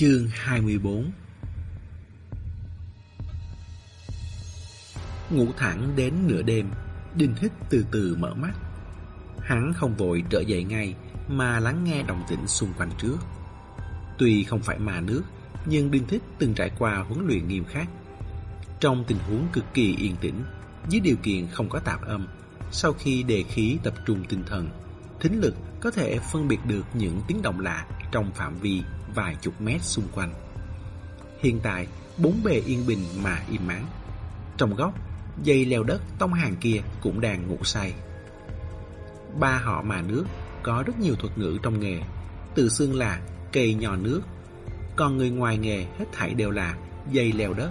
Chương 24 Ngủ thẳng đến nửa đêm, Đinh Thích từ từ mở mắt. Hắn không vội trở dậy ngay, mà lắng nghe động tĩnh xung quanh trước. Tuy không phải mà nước, nhưng Đinh Thích từng trải qua huấn luyện nghiêm khắc. Trong tình huống cực kỳ yên tĩnh, dưới điều kiện không có tạp âm, sau khi đề khí tập trung tinh thần, thính lực có thể phân biệt được những tiếng động lạ trong phạm vi vài chục mét xung quanh. Hiện tại, bốn bề yên bình mà im mắng. Trong góc, dây leo đất tông hàng kia cũng đang ngủ say. Ba họ mà nước có rất nhiều thuật ngữ trong nghề, từ xương là cây nhò nước, còn người ngoài nghề hết thảy đều là dây leo đất.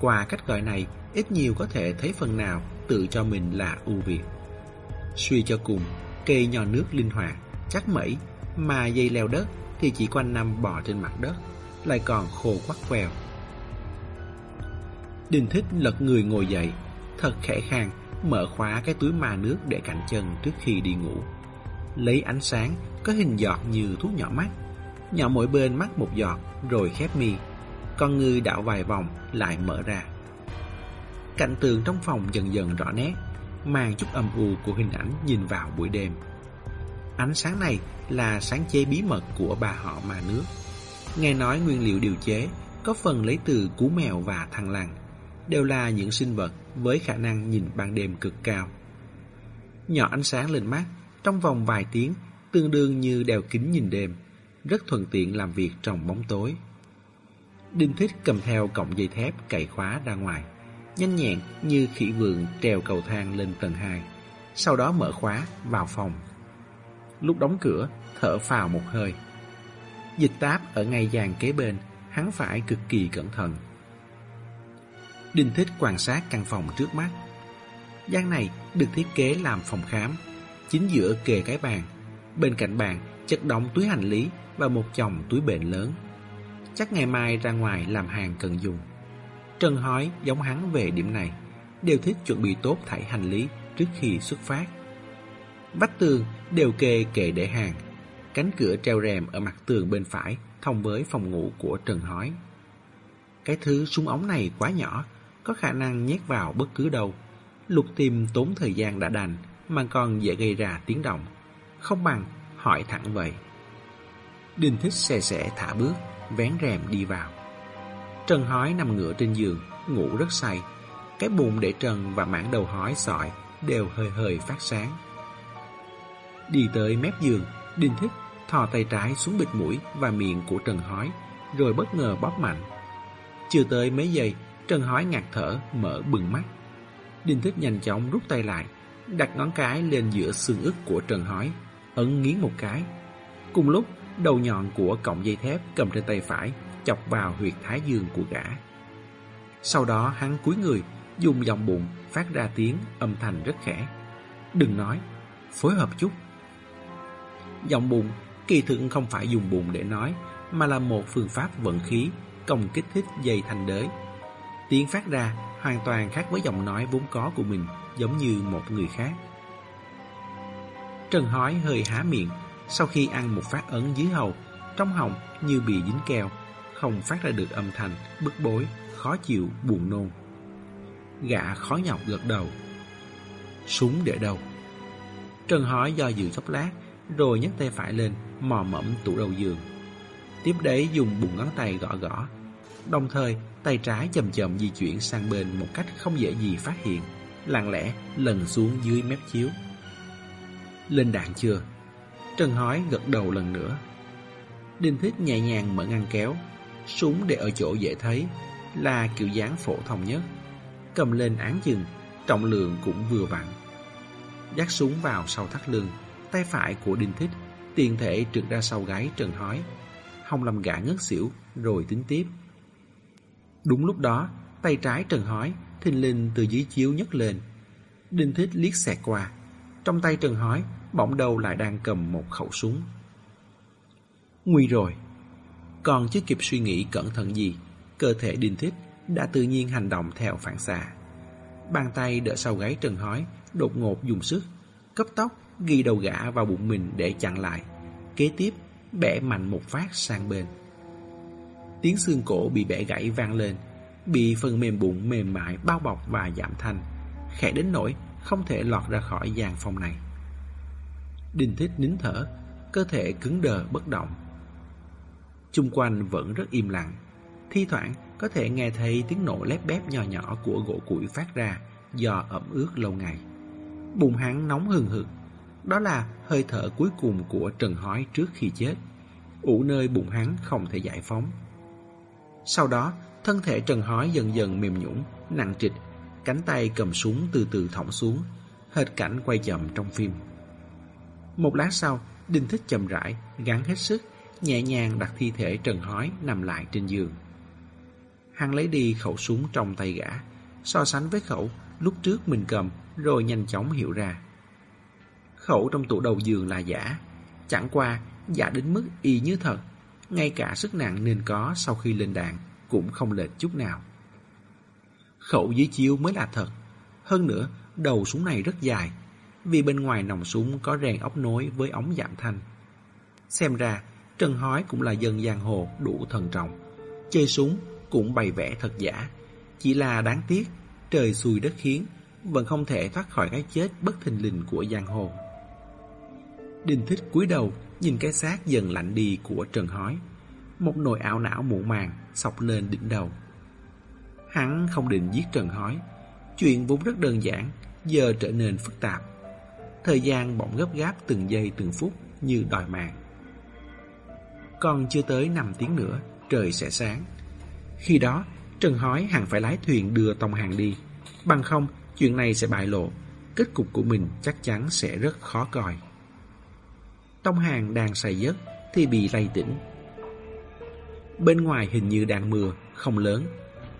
Qua cách gọi này, ít nhiều có thể thấy phần nào tự cho mình là ưu việt. Suy cho cùng, cây nhò nước linh hoạt, chắc mẩy, mà dây leo đất thì chỉ quanh năm bò trên mặt đất, lại còn khô quắt quèo. Đình thích lật người ngồi dậy, thật khẽ khàng, mở khóa cái túi mà nước để cạnh chân trước khi đi ngủ. Lấy ánh sáng, có hình giọt như thuốc nhỏ mắt, nhỏ mỗi bên mắt một giọt rồi khép mi. Con người đảo vài vòng lại mở ra. Cạnh tường trong phòng dần dần rõ nét, mang chút âm u của hình ảnh nhìn vào buổi đêm. Ánh sáng này là sáng chế bí mật của bà họ mà nước. Nghe nói nguyên liệu điều chế có phần lấy từ cú mèo và thằn lằn, đều là những sinh vật với khả năng nhìn ban đêm cực cao. Nhỏ ánh sáng lên mắt, trong vòng vài tiếng, tương đương như đeo kính nhìn đêm, rất thuận tiện làm việc trong bóng tối. Đinh Thích cầm theo cọng dây thép cày khóa ra ngoài, nhanh nhẹn như khỉ vườn trèo cầu thang lên tầng 2, sau đó mở khóa vào phòng. Lúc đóng cửa, thở phào một hơi. Dịch táp ở ngay dàn kế bên, hắn phải cực kỳ cẩn thận. Đinh Thích quan sát căn phòng trước mắt. Gian này được thiết kế làm phòng khám, chính giữa kề cái bàn. Bên cạnh bàn, chất đóng túi hành lý và một chồng túi bệnh lớn. Chắc ngày mai ra ngoài làm hàng cần dùng. Trần hói giống hắn về điểm này, đều thích chuẩn bị tốt thảy hành lý trước khi xuất phát. Vách tường đều kê kệ để hàng, cánh cửa treo rèm ở mặt tường bên phải thông với phòng ngủ của Trần Hói. Cái thứ súng ống này quá nhỏ, có khả năng nhét vào bất cứ đâu. Lục tìm tốn thời gian đã đành, mà còn dễ gây ra tiếng động. Không bằng hỏi thẳng vậy. Đinh thích xe xẻ thả bước, vén rèm đi vào. Trần Hói nằm ngửa trên giường, ngủ rất say. Cái bụng để Trần và mảng đầu hói sọi đều hơi hơi phát sáng. Đi tới mép giường, Đinh Thích thò tay trái xuống bịt mũi và miệng của Trần Hói, rồi bất ngờ bóp mạnh. Chưa tới mấy giây, Trần Hói ngạt thở, mở bừng mắt. Đinh Thích nhanh chóng rút tay lại, đặt ngón cái lên giữa xương ức của Trần Hói, ấn nghiến một cái. Cùng lúc, đầu nhọn của cọng dây thép cầm trên tay phải chọc vào huyệt thái dương của gã. Sau đó hắn cúi người, dùng dòng bụng phát ra tiếng âm thanh rất khẽ. Đừng nói, phối hợp chút. Giọng bùn kỳ thực không phải dùng bùn để nói, mà là một phương pháp vận khí, công kích thích dây thanh đới. Tiếng phát ra hoàn toàn khác với giọng nói vốn có của mình, giống như một người khác. Trần hói hơi há miệng, sau khi ăn một phát ấn dưới hầu, trong họng như bị dính keo, không phát ra được âm thanh, bức bối, khó chịu, buồn nôn. Gã khó nhọc gật đầu. Súng để đâu? Trần Hói do dự chốc lát, rồi nhấc tay phải lên, mò mẫm tủ đầu giường. Tiếp đấy dùng bụng ngón tay gõ gõ. Đồng thời, tay trái chậm chậm di chuyển sang bên một cách không dễ gì phát hiện, lặng lẽ lần xuống dưới mép chiếu. Lên đạn chưa? Trần hói gật đầu lần nữa. Đinh Thích nhẹ nhàng mở ngăn kéo, súng để ở chỗ dễ thấy, là kiểu dáng phổ thông nhất. Cầm lên án chừng, trọng lượng cũng vừa vặn. Dắt súng vào sau thắt lưng, tay phải của Đinh Thích tiền thể trượt ra sau gáy Trần Hói. Hồng làm gã ngất xỉu, rồi tính tiếp. Đúng lúc đó, tay trái Trần Hói thình linh từ dưới chiếu nhấc lên. Đinh Thích liếc xẹt qua. Trong tay Trần Hói, bỗng đầu lại đang cầm một khẩu súng. Nguy rồi. Còn chưa kịp suy nghĩ cẩn thận gì, cơ thể Đinh Thích đã tự nhiên hành động theo phản xạ. Bàn tay đỡ sau gáy Trần Hói, đột ngột dùng sức, cấp tốc ghi đầu gã vào bụng mình để chặn lại. Kế tiếp, bẻ mạnh một phát sang bên. Tiếng xương cổ bị bẻ gãy vang lên, bị phần mềm bụng mềm mại bao bọc và giảm thanh, khẽ đến nỗi không thể lọt ra khỏi gian phòng này. Đinh Thích nín thở, cơ thể cứng đờ bất động. Chung quanh vẫn rất im lặng, thi thoảng có thể nghe thấy tiếng nổ lép bép nhỏ nhỏ của gỗ củi phát ra do ẩm ướt lâu ngày. Bụng hắn nóng hừng hực, đó là hơi thở cuối cùng của Trần Hói trước khi chết. Ủ nơi bụng hắn không thể giải phóng. Sau đó, thân thể Trần Hói dần dần mềm nhũn, nặng trịch, cánh tay cầm súng từ từ thõng xuống, hệt cảnh quay chậm trong phim. Một lát sau, Đinh Thích chậm rãi, gắn hết sức, nhẹ nhàng đặt thi thể Trần Hói nằm lại trên giường. Hắn lấy đi khẩu súng trong tay gã, so sánh với khẩu lúc trước mình cầm rồi nhanh chóng hiểu ra. Khẩu trong tủ đầu giường là giả, chẳng qua giả đến mức y như thật, ngay cả sức nặng nên có sau khi lên đạn cũng không lệch chút nào. Khẩu dưới chiếu mới là thật, hơn nữa đầu súng này rất dài, vì bên ngoài nòng súng có rèn ốc nối với ống giảm thanh. Xem ra, Trần Hói cũng là dân giang hồ đủ thần trọng, chơi súng cũng bày vẽ thật giả, chỉ là đáng tiếc, trời xui đất khiến, vẫn không thể thoát khỏi cái chết bất thình lình của giang hồ. Đinh thích cúi đầu nhìn cái xác dần lạnh đi của Trần Hói, một nồi ảo não muộn màng sọc lên đỉnh đầu. Hắn không định giết Trần Hói, chuyện vốn rất đơn giản, giờ trở nên phức tạp. Thời gian bỗng gấp gáp từng giây từng phút như đòi mạng. Còn chưa tới 5 tiếng nữa, trời sẽ sáng. Khi đó, Trần Hói hẳn phải lái thuyền đưa Tông Hàng đi. Bằng không, chuyện này sẽ bại lộ. Kết cục của mình chắc chắn sẽ rất khó coi. Tông Hàng đang say giấc thì bị lay tỉnh. Bên ngoài hình như đang mưa, không lớn.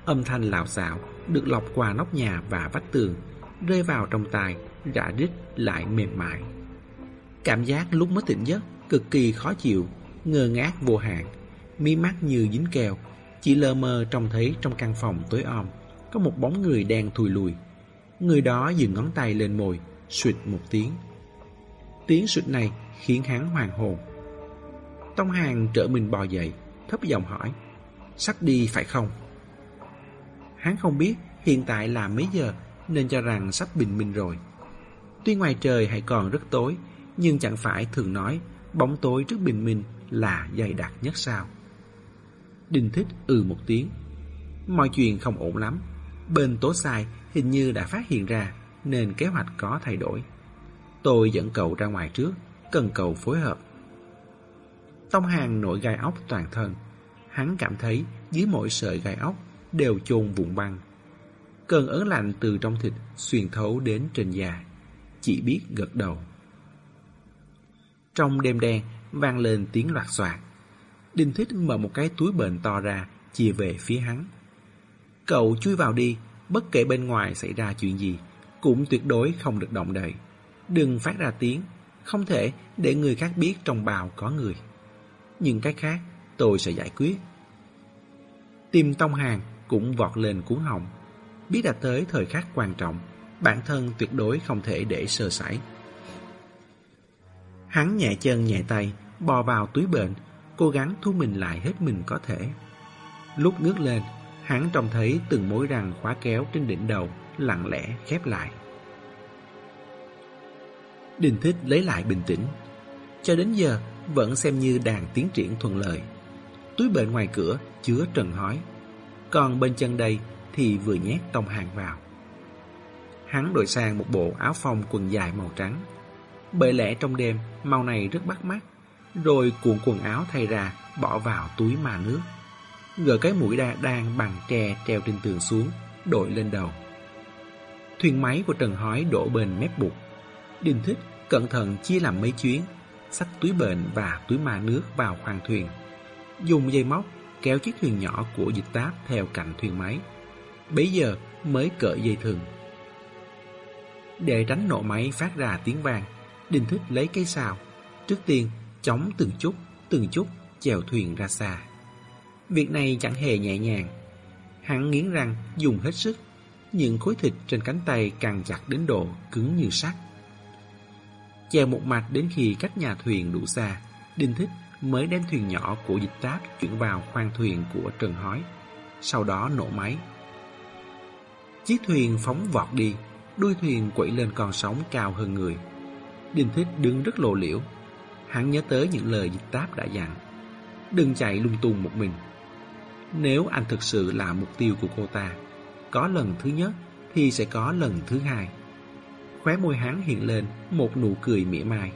Âm thanh lạo xạo được lọc qua nóc nhà và vách tường, rơi vào trong tai, rã rít lại mềm mại. Cảm giác lúc mới tỉnh giấc cực kỳ khó chịu, ngơ ngác vô hạn, mí mắt như dính keo, chỉ lờ mờ trông thấy trong căn phòng tối om có một bóng người đen thùi lùi. Người đó dừng ngón tay lên môi, suyệt một tiếng. Tiếng suyệt này khiến hắn hoàng hồn. Tông Hàng trở mình bò dậy, thấp giọng hỏi, sắp đi phải không? Hắn không biết hiện tại là mấy giờ nên cho rằng sắp bình minh rồi. Tuy ngoài trời hay còn rất tối, nhưng chẳng phải thường nói bóng tối trước bình minh là dày đặc nhất sao. Đình thích ừ một tiếng. Mọi chuyện không ổn lắm. Bên tố sai hình như đã phát hiện ra nên kế hoạch có thay đổi. Tôi dẫn cậu ra ngoài trước, cần cầu phối hợp. Tông hàng nổi gai ốc toàn thân. Hắn cảm thấy dưới mỗi sợi gai ốc đều chôn vụn băng. Cơn ớn lạnh từ trong thịt xuyên thấu đến trên da. Chỉ biết gật đầu. Trong đêm đen vang lên tiếng loạt soạt. Đinh Thích mở một cái túi bệnh to ra, chia về phía hắn. Cậu chui vào đi, bất kể bên ngoài xảy ra chuyện gì, cũng tuyệt đối không được động đậy. Đừng phát ra tiếng, không thể để người khác biết trong bào có người. Nhưng cái khác, tôi sẽ giải quyết. Tim Tông Hàng cũng vọt lên cuốn họng. Biết đã tới thời khắc quan trọng, bản thân tuyệt đối không thể để sơ sẩy. Hắn nhẹ chân nhẹ tay, bò vào túi bệnh, cố gắng thu mình lại hết mình có thể. Lúc ngước lên, hắn trông thấy từng mối răng khóa kéo trên đỉnh đầu lặng lẽ khép lại. Đình Thích lấy lại bình tĩnh. Cho đến giờ vẫn xem như đàn tiến triển thuận lợi. Túi bệnh ngoài cửa chứa trần hói. Còn bên chân đây thì vừa nhét tông hàng vào. Hắn đội sang một bộ áo phông quần dài màu trắng. Bởi lẽ trong đêm màu này rất bắt mắt rồi cuộn quần áo thay ra, bỏ vào túi mà nước. Gỡ cái mũi đa đang bằng tre treo trên tường xuống, đội lên đầu. Thuyền máy của Trần Hói đổ bên mép bụt. Đinh Thích cẩn thận chia làm mấy chuyến, xách túi bệnh và túi ma nước vào khoang thuyền. Dùng dây móc kéo chiếc thuyền nhỏ của dịch táp theo cạnh thuyền máy. Bấy giờ mới cởi dây thừng. Để tránh nổ máy phát ra tiếng vang, đình Thích lấy cây xào. Trước tiên chóng từng chút, từng chút chèo thuyền ra xa. Việc này chẳng hề nhẹ nhàng. Hắn nghiến răng dùng hết sức, những khối thịt trên cánh tay càng chặt đến độ cứng như sắt. Chèo một mạch đến khi cách nhà thuyền đủ xa, Đinh Thích mới đem thuyền nhỏ của dịch táp chuyển vào khoang thuyền của Trần Hói, sau đó nổ máy. Chiếc thuyền phóng vọt đi, đuôi thuyền quẩy lên con sóng cao hơn người. Đinh Thích đứng rất lộ liễu, hắn nhớ tới những lời dịch táp đã dặn. Đừng chạy lung tung một mình. Nếu anh thực sự là mục tiêu của cô ta, có lần thứ nhất thì sẽ có lần thứ hai. Khóe môi hắn hiện lên một nụ cười mỉa mai.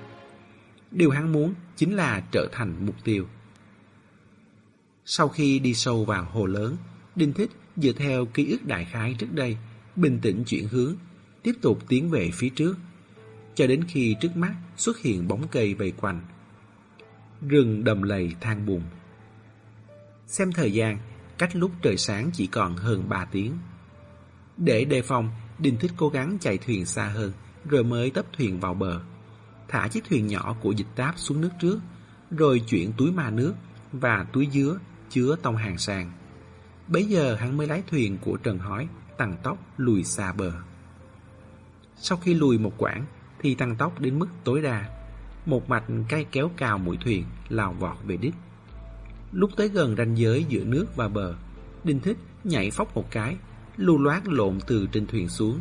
Điều hắn muốn chính là trở thành mục tiêu. Sau khi đi sâu vào hồ lớn, Đinh Thích dựa theo ký ức đại khái trước đây, bình tĩnh chuyển hướng, tiếp tục tiến về phía trước, cho đến khi trước mắt xuất hiện bóng cây vây quanh. Rừng đầm lầy than bùn. Xem thời gian, cách lúc trời sáng chỉ còn hơn 3 tiếng. Để đề phòng, Đinh Thích cố gắng chạy thuyền xa hơn, rồi mới tấp thuyền vào bờ. Thả chiếc thuyền nhỏ của dịch táp xuống nước trước, rồi chuyển túi ma nước và túi dứa chứa tông hàng sàng. Bấy giờ hắn mới lái thuyền của Trần Hói tăng tốc lùi xa bờ. Sau khi lùi một quãng thì tăng tốc đến mức tối đa. Một mạch cây kéo cào mũi thuyền lao vọt về đích. Lúc tới gần ranh giới giữa nước và bờ, Đinh Thích nhảy phóc một cái, lưu loát lộn từ trên thuyền xuống.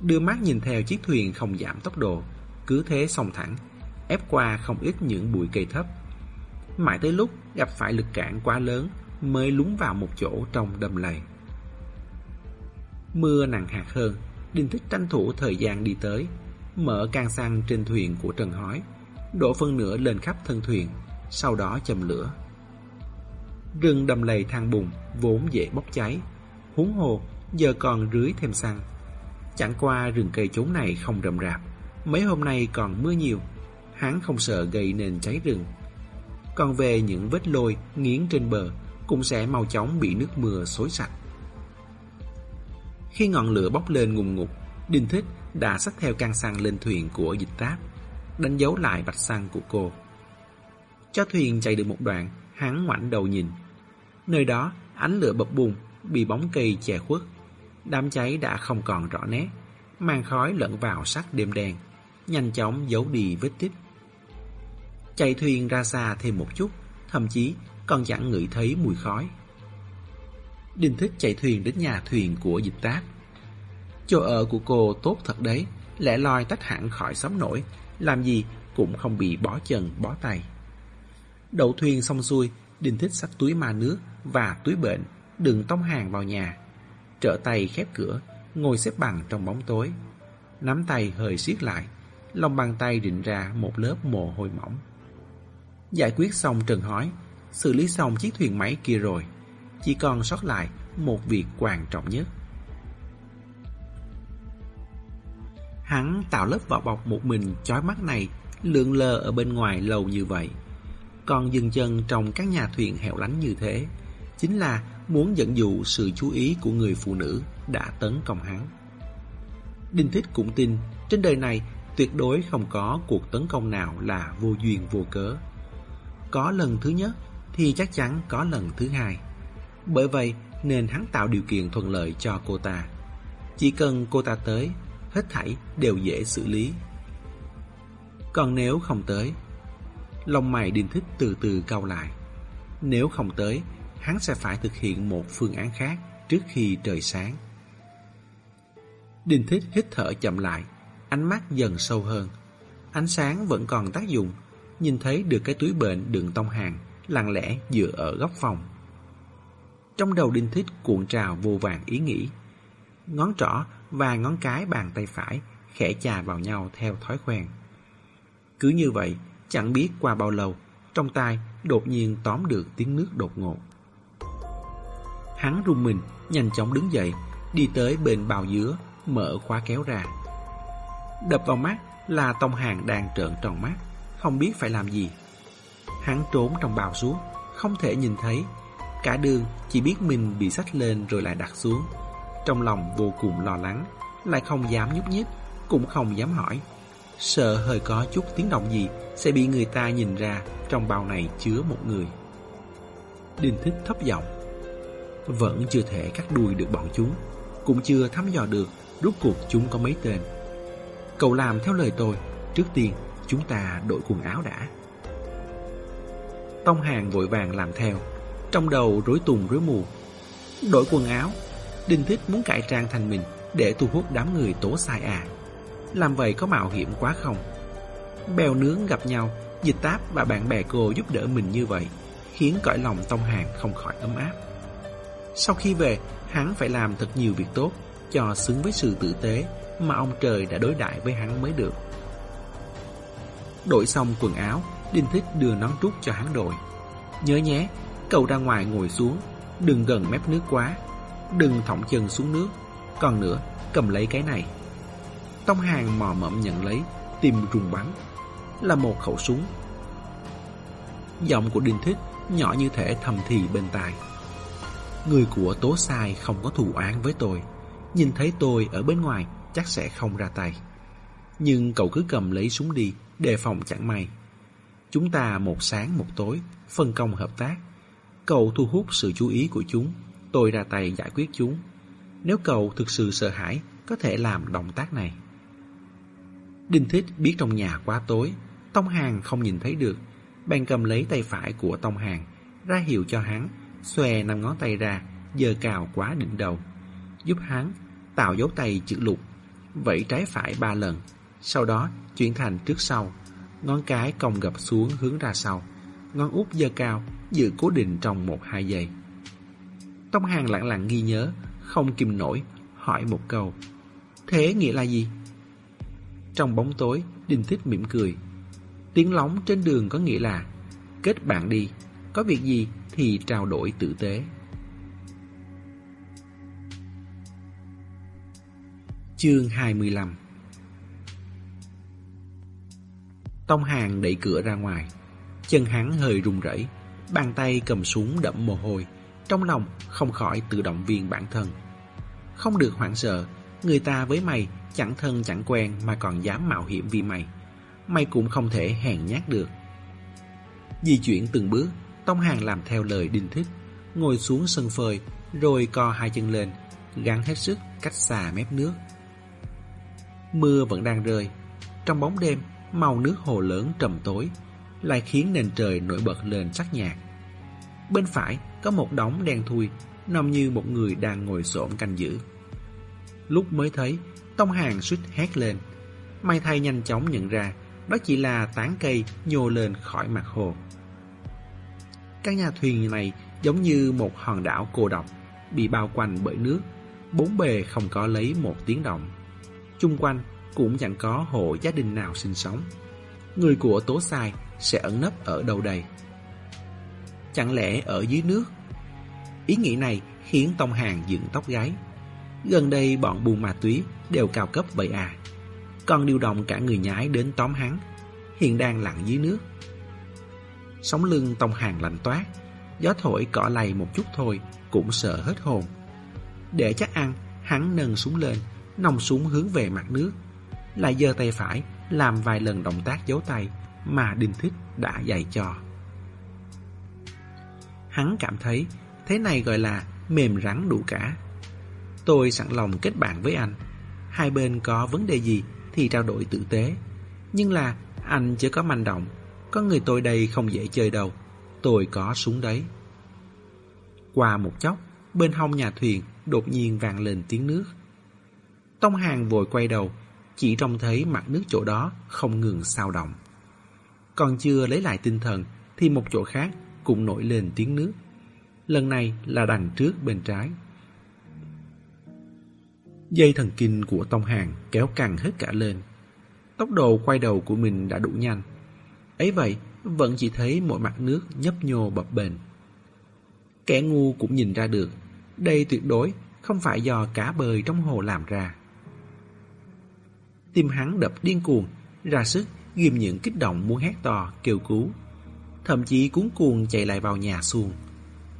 Đưa mắt nhìn theo chiếc thuyền không giảm tốc độ, cứ thế song thẳng, ép qua không ít những bụi cây thấp. Mãi tới lúc gặp phải lực cản quá lớn mới lún vào một chỗ trong đầm lầy. Mưa nặng hạt hơn, Đinh Thích tranh thủ thời gian đi tới, mở can xăng trên thuyền của Trần Hói, đổ phân nửa lên khắp thân thuyền, sau đó châm lửa. Rừng đầm lầy than bùn vốn dễ bốc cháy, huống hồ giờ còn rưới thêm xăng. Chẳng qua rừng cây chốn này không rậm rạp, mấy hôm nay còn mưa nhiều, hắn không sợ gây nên cháy rừng. Còn về những vết lôi nghiến trên bờ cũng sẽ mau chóng bị nước mưa xối sạch. Khi ngọn lửa bốc lên ngùng ngục, Đinh Thích đã xách theo can xăng lên thuyền của dịch táp, đánh dấu lại bạch xăng của cô. Cho thuyền chạy được một đoạn, hắn ngoảnh đầu nhìn. Nơi đó, ánh lửa bập bùng, bị bóng cây che khuất. Đám cháy đã không còn rõ nét, mang khói lẫn vào sắc đêm đen, nhanh chóng giấu đi vết tích. Chạy thuyền ra xa thêm một chút, thậm chí còn chẳng ngửi thấy mùi khói. Đinh Thích chạy thuyền đến nhà thuyền của dịch tác. Chỗ ở của cô tốt thật đấy, lẽ loi tách hẳn khỏi sóng nổi, làm gì cũng không bị bó chân bó tay. Đậu thuyền xong xuôi, Đinh Thích xách túi ma nước và túi bệnh, đừng tông hàng vào nhà. Trở tay khép cửa, ngồi xếp bằng trong bóng tối. Nắm tay hơi siết lại, lòng bàn tay định ra một lớp mồ hôi mỏng. Giải quyết xong Trần hói, xử lý xong chiếc thuyền máy kia rồi. Chỉ còn sót lại một việc quan trọng nhất. Hắn tạo lớp vỏ bọc một mình chói mắt này lượn lờ ở bên ngoài lâu như vậy. Còn dừng chân trong các nhà thuyền hẻo lánh như thế, chính là muốn dẫn dụ sự chú ý của người phụ nữ đã tấn công hắn. Đinh Thích cũng tin trên đời này tuyệt đối không có cuộc tấn công nào là vô duyên vô cớ. Có lần thứ nhất thì chắc chắn có lần thứ hai. Bởi vậy nên hắn tạo điều kiện thuận lợi cho cô ta. Chỉ cần cô ta tới, hết thảy đều dễ xử lý. Còn nếu không tới, lòng mày đinh thích từ từ cau lại. Nếu không tới, hắn sẽ phải thực hiện một phương án khác trước khi trời sáng. Đinh thích hít thở chậm lại, ánh mắt dần sâu hơn. Ánh sáng vẫn còn tác dụng, nhìn thấy được cái túi bệnh đựng tông hàng lặng lẽ dựa ở góc phòng. Trong đầu Đinh Thích cuộn trào vô vàng ý nghĩ. Ngón trỏ và ngón cái bàn tay phải khẽ chà vào nhau theo thói quen. Cứ như vậy, chẳng biết qua bao lâu, trong tai đột nhiên tóm được tiếng nước đột ngột. Hắn rung mình, nhanh chóng đứng dậy, đi tới bên bào dứa, mở khóa kéo ra. Đập vào mắt là Tông Hàng đang trợn tròn mắt, không biết phải làm gì. Hắn trốn trong bào suốt, không thể nhìn thấy. Cả đường chỉ biết mình bị sách lên rồi lại đặt xuống. Trong lòng vô cùng lo lắng, lại không dám nhúc nhích, cũng không dám hỏi. Sợ hơi có chút tiếng động gì sẽ bị người ta nhìn ra trong bao này chứa một người. Đinh thích thấp giọng. Vẫn chưa thể cắt đuôi được bọn chúng, cũng chưa thăm dò được rốt cuộc chúng có mấy tên. Cậu làm theo lời tôi, trước tiên chúng ta đổi quần áo đã. Tông hàng vội vàng làm theo Trong đầu rối tùng rối mù Đổi quần áo Đinh thích muốn cải trang thành mình Để thu hút đám người tố sai à Làm vậy có mạo hiểm quá không Bèo nướng gặp nhau Dịch táp và bạn bè cô giúp đỡ mình như vậy Khiến cõi lòng Tông Hàng không khỏi ấm áp sau khi về, Hắn phải làm thật nhiều việc tốt Cho xứng với sự tử tế Mà ông trời đã đối đại với hắn mới được. Đổi xong quần áo, Đinh Thích đưa nón trúc cho hắn đội. Nhớ nhé, Cậu ra ngoài ngồi xuống, Đừng gần mép nước quá, Đừng thõng chân xuống nước. Còn nữa, cầm lấy cái này. Tông Hàng mò mẫm nhận lấy, tìm rùng bắn. Là một khẩu súng. Giọng của Đinh Thích Nhỏ như thể thầm thì bên tai. Người của Tố Sai không có thù oán với tôi. Nhìn thấy tôi ở bên ngoài, Chắc sẽ không ra tay. Nhưng cậu cứ cầm lấy súng đi, Đề phòng chẳng may. Chúng ta một sáng một tối, Phân công hợp tác. Cậu thu hút sự chú ý của chúng, Tôi ra tay giải quyết chúng. Nếu cậu thực sự sợ hãi, Có thể làm động tác này. Đinh Thích biết trong nhà quá tối, Tông Hàng không nhìn thấy được. Bèn cầm lấy tay phải của Tông Hàng, Ra hiệu cho hắn. Xòe năm ngón tay ra, giơ cào quá đỉnh đầu. Giúp hắn tạo dấu tay chữ lục Vẫy trái phải ba lần. Sau đó chuyển thành trước sau, Ngón cái cong gập xuống hướng ra sau. Ngón út giơ cao, Giữ cố định trong một hai giây. Tông Hàng lặng lặng ghi nhớ, Không kìm nổi, Hỏi một câu, Thế nghĩa là gì? Trong bóng tối, Đinh Thích mỉm cười, Tiếng lóng trên đường có nghĩa là, Kết bạn đi có việc gì thì trao đổi tử tế. Chương 25 Tông Hàng đẩy cửa ra ngoài. Chân hắn hơi run rẩy, Bàn tay cầm súng đậm mồ hôi, Trong lòng không khỏi tự động viên bản thân. Không được hoảng sợ, Người ta với mày chẳng thân chẳng quen Mà còn dám mạo hiểm vì mày. Mày cũng không thể hèn nhát được. Di chuyển từng bước Tông Hàng làm theo lời đinh thích Ngồi xuống sân phơi, Rồi co hai chân lên Gắn hết sức cách xa mép nước. Mưa vẫn đang rơi. Trong bóng đêm, Màu nước hồ lớn trầm tối, Lại khiến nền trời nổi bật lên sắc nhạt. Bên phải có một đống đen thui, Nằm như một người đang ngồi xổm canh giữ. Lúc mới thấy, Tông Hàng suýt hét lên. May thay nhanh chóng nhận ra, Đó chỉ là tán cây nhô lên khỏi mặt hồ. Căn nhà thuyền này giống như một hòn đảo cô độc, Bị bao quanh bởi nước. Bốn bề không có lấy một tiếng động. Chung quanh cũng chẳng có hộ gia đình nào sinh sống. Người của Tố Sai sẽ ẩn nấp ở đâu đây? Chẳng lẽ ở dưới nước? Ý nghĩ này khiến Tông Hàng dựng tóc gáy. Gần đây bọn buôn ma túy đều cao cấp vậy à. Còn điều động cả người nhái đến tóm hắn, Hiện đang lặn dưới nước. Sống lưng Tông Hàng lạnh toát. Gió thổi cỏ lầy một chút thôi, Cũng sợ hết hồn. Để chắc ăn, Hắn nâng súng lên, Nòng súng hướng về mặt nước. Lại giơ tay phải, Làm vài lần động tác giấu tay Mà Đinh Thích đã dạy cho. Hắn cảm thấy Thế này gọi là mềm rắn đủ cả. Tôi sẵn lòng kết bạn với anh. Hai bên có vấn đề gì Thì trao đổi tử tế. Nhưng là anh chưa có manh động có người tôi đây không dễ chơi đâu. Tôi có súng đấy. Qua một chốc, Bên hông nhà thuyền đột nhiên vang lên tiếng nước. Tông hàng vội quay đầu, Chỉ trông thấy mặt nước chỗ đó Không ngừng sao động. Còn chưa lấy lại tinh thần, Thì một chỗ khác cũng nổi lên tiếng nước. Lần này là đằng trước bên trái. Dây thần kinh của Tông Hàng kéo căng hết cả lên. Tốc độ quay đầu của mình đã đủ nhanh ấy vậy vẫn chỉ thấy mọi mặt nước nhấp nhô bập bềnh. Kẻ ngu cũng nhìn ra được Đây tuyệt đối không phải do cá bơi trong hồ làm ra. Tim hắn đập điên cuồng Ra sức ghim những kích động muốn hét to kêu cứu. Thậm chí cuốn cuồng chạy lại vào nhà xuồng.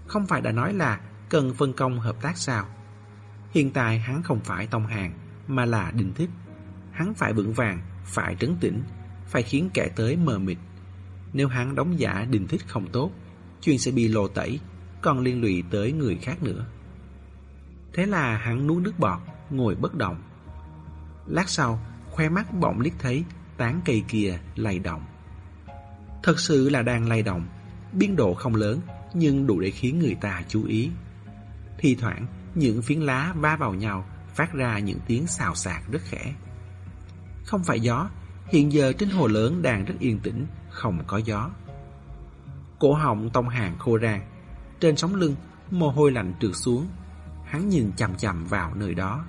Không phải đã nói là Cần phân công hợp tác sao? Hiện tại hắn không phải tông hàng Mà là đình thích Hắn phải vững vàng, phải trấn tĩnh phải khiến kẻ tới mờ mịt Nếu hắn đóng giả đình thích không tốt Chuyện sẽ bị lộ tẩy Còn liên lụy tới người khác nữa Thế là hắn nuốt nước bọt Ngồi bất động Lát sau khoe mắt bỗng liếc thấy Tán cây kia lay động Thật sự là đang lay động biên độ không lớn nhưng đủ để khiến người ta chú ý. Thì thoảng, những phiến lá va vào nhau phát ra những tiếng xào xạc rất khẽ. Không phải gió, hiện giờ trên hồ lớn đang rất yên tĩnh, không có gió. Cổ họng tông hàng khô rang, trên sóng lưng, mồ hôi lạnh trượt xuống. Hắn nhìn chằm chằm vào nơi đó.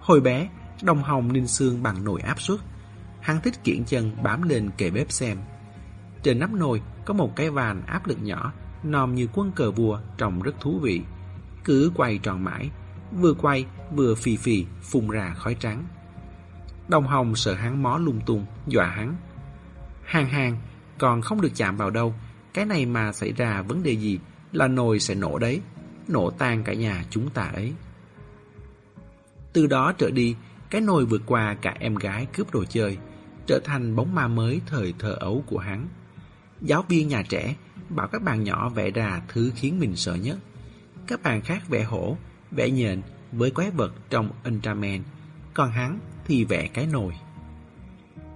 Hồi bé, đồng hồng ninh xương bằng nồi áp suất. Hắn thích kiện chân bám lên kề bếp xem. Trên nắp nồi có một cái vàn áp lực nhỏ, nòm như quân cờ vua, trông rất thú vị. Cứ quay tròn mãi, vừa quay vừa phì phì phun ra khói trắng. Đồng Hồng sợ hắn mó lung tung, dọa hắn. Hàng hàng, còn không được chạm vào đâu, cái này mà xảy ra vấn đề gì là nồi sẽ nổ đấy, nổ tan cả nhà chúng ta ấy. Từ đó trở đi, cái nồi vượt qua cả em gái cướp đồ chơi, trở thành bóng ma mới thời thơ ấu của hắn. Giáo viên nhà trẻ bảo các bạn nhỏ vẽ ra thứ khiến mình sợ nhất. Các bạn khác vẽ hổ, vẽ nhện với quái vật trong Ultraman, còn hắn thì vẽ cái nồi.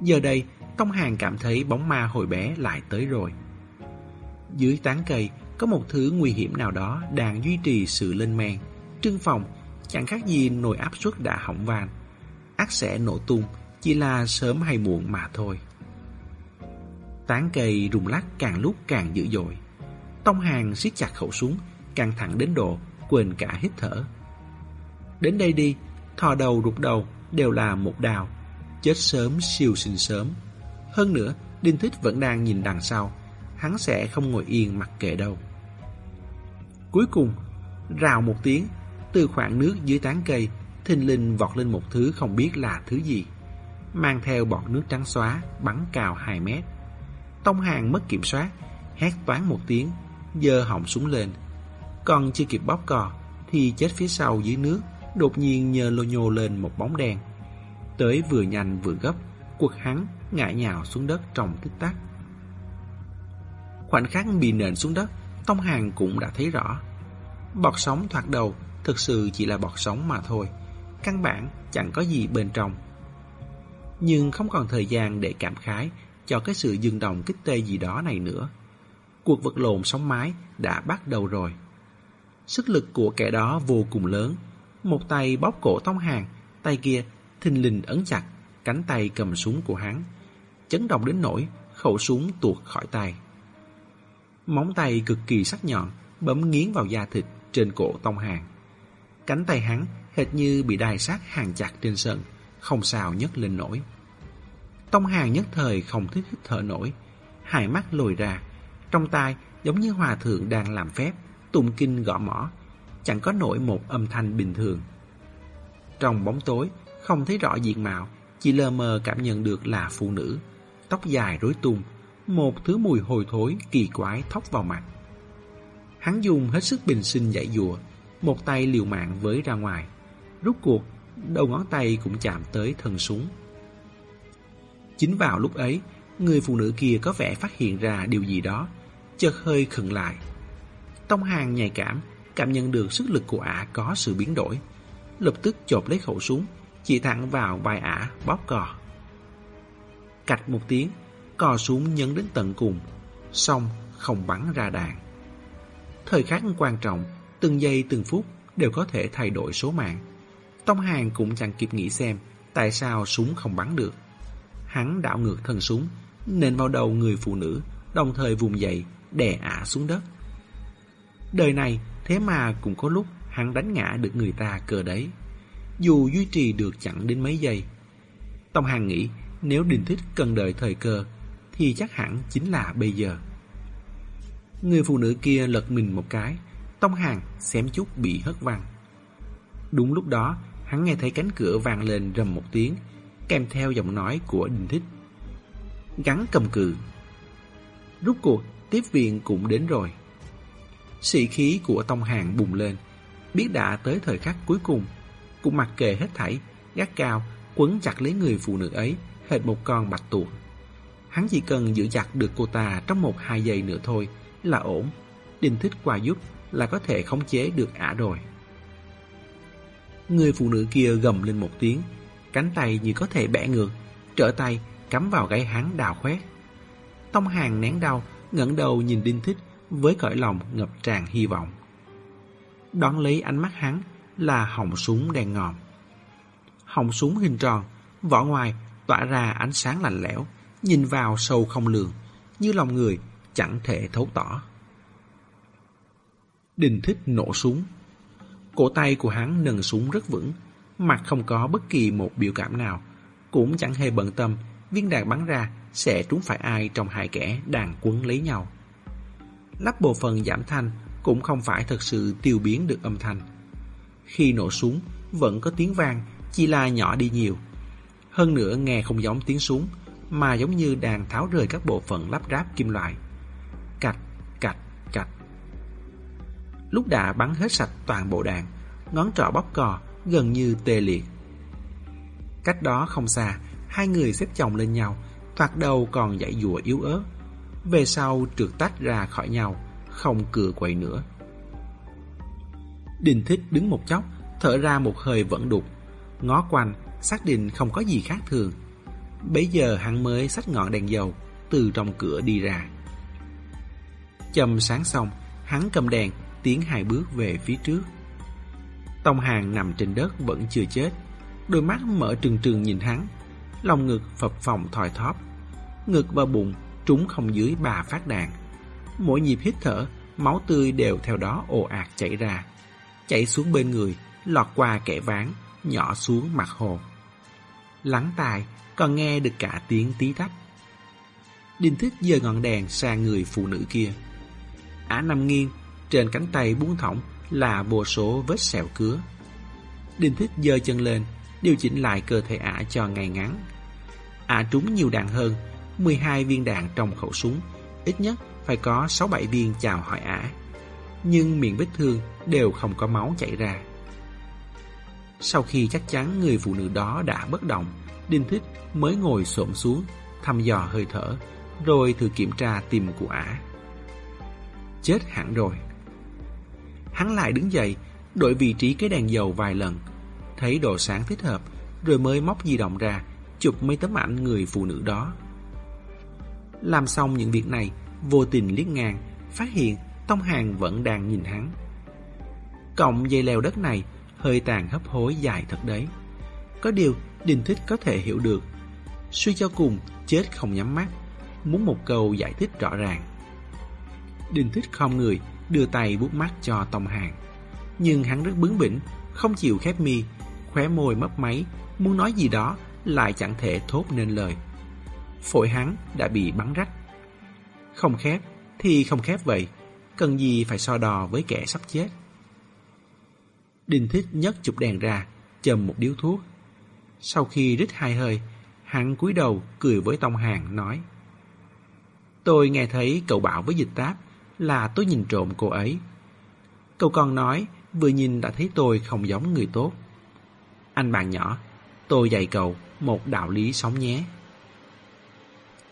Giờ đây, Tông Hàng cảm thấy bóng ma hồi bé lại tới rồi. Dưới tán cây có một thứ nguy hiểm nào đó đang duy trì sự lên men. Trưng phòng chẳng khác gì nồi áp suất đã hỏng van. ác sẽ nổ tung, chỉ là sớm hay muộn mà thôi. Tán cây rung lắc càng lúc càng dữ dội. Tông Hàng siết chặt khẩu súng, căng thẳng đến độ quên cả hít thở. Đến đây đi, thò đầu rụt đầu đều là một đào, chết sớm siêu sinh sớm. Hơn nữa, Đinh Thích vẫn đang nhìn đằng sau, hắn sẽ không ngồi yên mặc kệ đâu. Cuối cùng, rào một tiếng, từ khoảng nước dưới tán cây, thình linh vọt lên một thứ không biết là thứ gì. Mang theo bọt nước trắng xóa, bắn cao 2 mét. Tông hàng mất kiểm soát, hét toán một tiếng, dơ họng súng lên. Còn chưa kịp bóp cò, thì chết phía sau dưới nước, đột nhiên nhờ lô nhô lên một bóng đen. Tới vừa nhanh vừa gấp, quật hắn ngã nhào xuống đất trong tích tắc. Khoảnh khắc bị nện xuống đất, Tông Hàng cũng đã thấy rõ. Bọt sóng thoạt đầu thực sự chỉ là bọt sóng mà thôi, căn bản chẳng có gì bên trong. Nhưng không còn thời gian để cảm khái cho cái sự dừng đồng kích tê gì đó này nữa. Cuộc vật lộn sóng mái đã bắt đầu rồi. Sức lực của kẻ đó vô cùng lớn. Một tay bóp cổ Tông Hàng, tay kia thình lình ấn chặt cánh tay cầm súng của hắn. Chấn động đến nỗi khẩu súng tuột khỏi tay. Móng tay cực kỳ sắc nhọn bấm nghiến vào da thịt trên cổ Tông Hàng. Cánh tay hắn hệt như bị đai sắt hàng chặt trên sân, không sao nhấc lên nổi. Tông Hàng nhất thời không thích hít thở nổi, hai mắt lồi ra, trong tai giống như hòa thượng đang làm phép, tụng kinh gõ mỏ, chẳng có nổi một âm thanh bình thường. Trong bóng tối, không thấy rõ diện mạo, chỉ lờ mờ cảm nhận được là phụ nữ, tóc dài rối tung, một thứ mùi hồi thối kỳ quái thốc vào mặt. Hắn dùng hết sức bình sinh dạy dùa, một tay liều mạng với ra ngoài. Rút cuộc, đầu ngón tay cũng chạm tới thân súng. Chính vào lúc ấy, người phụ nữ kia có vẻ phát hiện ra điều gì đó, chợt hơi khựng lại. Tông hàng nhạy cảm, cảm nhận được sức lực của ả có sự biến đổi. Lập tức chộp lấy khẩu súng, chỉ thẳng vào vai ả bóp cò. Cạch một tiếng, cò súng nhấn đến tận cùng, xong không bắn ra đạn. Thời khắc quan trọng, từng giây từng phút đều có thể thay đổi số mạng. Tông Hàng cũng chẳng kịp nghĩ xem tại sao súng không bắn được. Hắn đảo ngược thân súng, nện vào đầu người phụ nữ, đồng thời vùng dậy, đè ả xuống đất. Đời này, thế mà cũng có lúc hắn đánh ngã được người ta cờ đấy. Dù duy trì được chẳng đến mấy giây. Tông Hàng nghĩ nếu Đình Thích cần đợi thời cơ, thì chắc hẳn chính là bây giờ. Người phụ nữ kia lật mình một cái, Tông Hàng xém chút bị hất văng. Đúng lúc đó, hắn nghe thấy cánh cửa vang lên rầm một tiếng, kèm theo giọng nói của Đình Thích. Gắn cầm cự. Rút cuộc, tiếp viện cũng đến rồi. Sĩ khí của Tông Hàng bùng lên, biết đã tới thời khắc cuối cùng, cũng mặc kệ hết thảy, gác cao, quấn chặt lấy người phụ nữ ấy, hệt một con bạch tuộc. Hắn chỉ cần giữ chặt được cô ta trong một hai giây nữa thôi là ổn. Đinh thích qua giúp là có thể khống chế được ả rồi. Người phụ nữ kia gầm lên một tiếng, cánh tay như có thể bẻ ngược, trở tay cắm vào gáy hắn đào khoét. Tông hàng nén đau, ngẩng đầu nhìn Đinh Thích với cõi lòng ngập tràn hy vọng. Đón lấy ánh mắt hắn là họng súng đèn ngòm. Họng súng hình tròn, vỏ ngoài tỏa ra ánh sáng lạnh lẽo, nhìn vào sâu không lường, như lòng người chẳng thể thấu tỏ. Đình thích nổ súng. Cổ tay của hắn nâng súng rất vững, mặt không có bất kỳ một biểu cảm nào, cũng chẳng hề bận tâm viên đạn bắn ra sẽ trúng phải ai trong hai kẻ đang quấn lấy nhau. Lắp bộ phận giảm thanh cũng không phải thật sự tiêu biến được âm thanh. Khi nổ súng, vẫn có tiếng vang, chỉ là nhỏ đi nhiều. Hơn nữa nghe không giống tiếng súng, mà giống như đang tháo rời các bộ phận lắp ráp kim loại. Cạch, cạch, cạch. Lúc đã bắn hết sạch toàn bộ đạn, ngón trỏ bóp cò gần như tê liệt. Cách đó không xa, hai người xếp chồng lên nhau, thoạt đầu còn dãy dùa yếu ớt. Về sau trượt tách ra khỏi nhau, không cựa quậy nữa. Đình thích đứng một chốc, thở ra một hơi vẫn đục. Ngó quanh, xác định không có gì khác thường. Bấy giờ hắn mới xách ngọn đèn dầu, từ trong cửa đi ra. chầm sáng xong, hắn cầm đèn, tiến hai bước về phía trước. Tông hàng nằm trên đất vẫn chưa chết. Đôi mắt mở trừng trừng nhìn hắn. Lòng ngực phập phồng thòi thóp. Ngực và bụng trúng không dưới ba phát đạn. Mỗi nhịp hít thở, máu tươi đều theo đó ồ ạt chảy ra. Chảy xuống bên người, lọt qua kẻ ván, nhỏ xuống mặt hồ. Lắng tai, còn nghe được cả tiếng tí tách. Đinh Thích giơ ngọn đèn sang người phụ nữ kia. Ả nằm nghiêng, trên cánh tay buông thõng là vô số vết sẹo cứa. Đinh Thích giơ chân lên, điều chỉnh lại cơ thể ả cho ngay ngắn. Ả trúng nhiều đạn hơn, 12 viên đạn trong khẩu súng, ít nhất phải có 6-7 viên chào hỏi ả. Nhưng miệng vết thương đều không có máu chảy ra. Sau khi chắc chắn người phụ nữ đó đã bất động, Đinh Thích mới ngồi xổm xuống, thăm dò hơi thở, rồi thử kiểm tra tim của ả. Chết hẳn rồi. Hắn lại đứng dậy, đổi vị trí cái đèn dầu vài lần, thấy độ sáng thích hợp, rồi mới móc di động ra, chụp mấy tấm ảnh người phụ nữ đó. Làm xong những việc này, vô tình liếc ngang, phát hiện Tông Hàng vẫn đang nhìn hắn. Cộng dây leo đất này, hơi tàn hấp hối dài thật đấy. Có điều, Đình Thích có thể hiểu được. Suy cho cùng, chết không nhắm mắt, muốn một câu giải thích rõ ràng. Đình Thích không người, đưa tay bút mắt cho Tông Hàng. Nhưng hắn rất bướng bỉnh, không chịu khép mi, khóe môi mấp máy, muốn nói gì đó lại chẳng thể thốt nên lời. Phổi hắn đã bị bắn rách. Không khép thì không khép vậy, cần gì phải so đò với kẻ sắp chết. Đinh Thích nhấc chụp đèn ra, chầm một điếu thuốc. Sau khi rít hai hơi, hắn cúi đầu cười với Tông Hàng nói Tôi nghe thấy cậu bảo với dịch táp là tôi nhìn trộm cô ấy. Cậu còn nói vừa nhìn đã thấy tôi không giống người tốt. Anh bạn nhỏ, tôi dạy cậu một đạo lý sống nhé.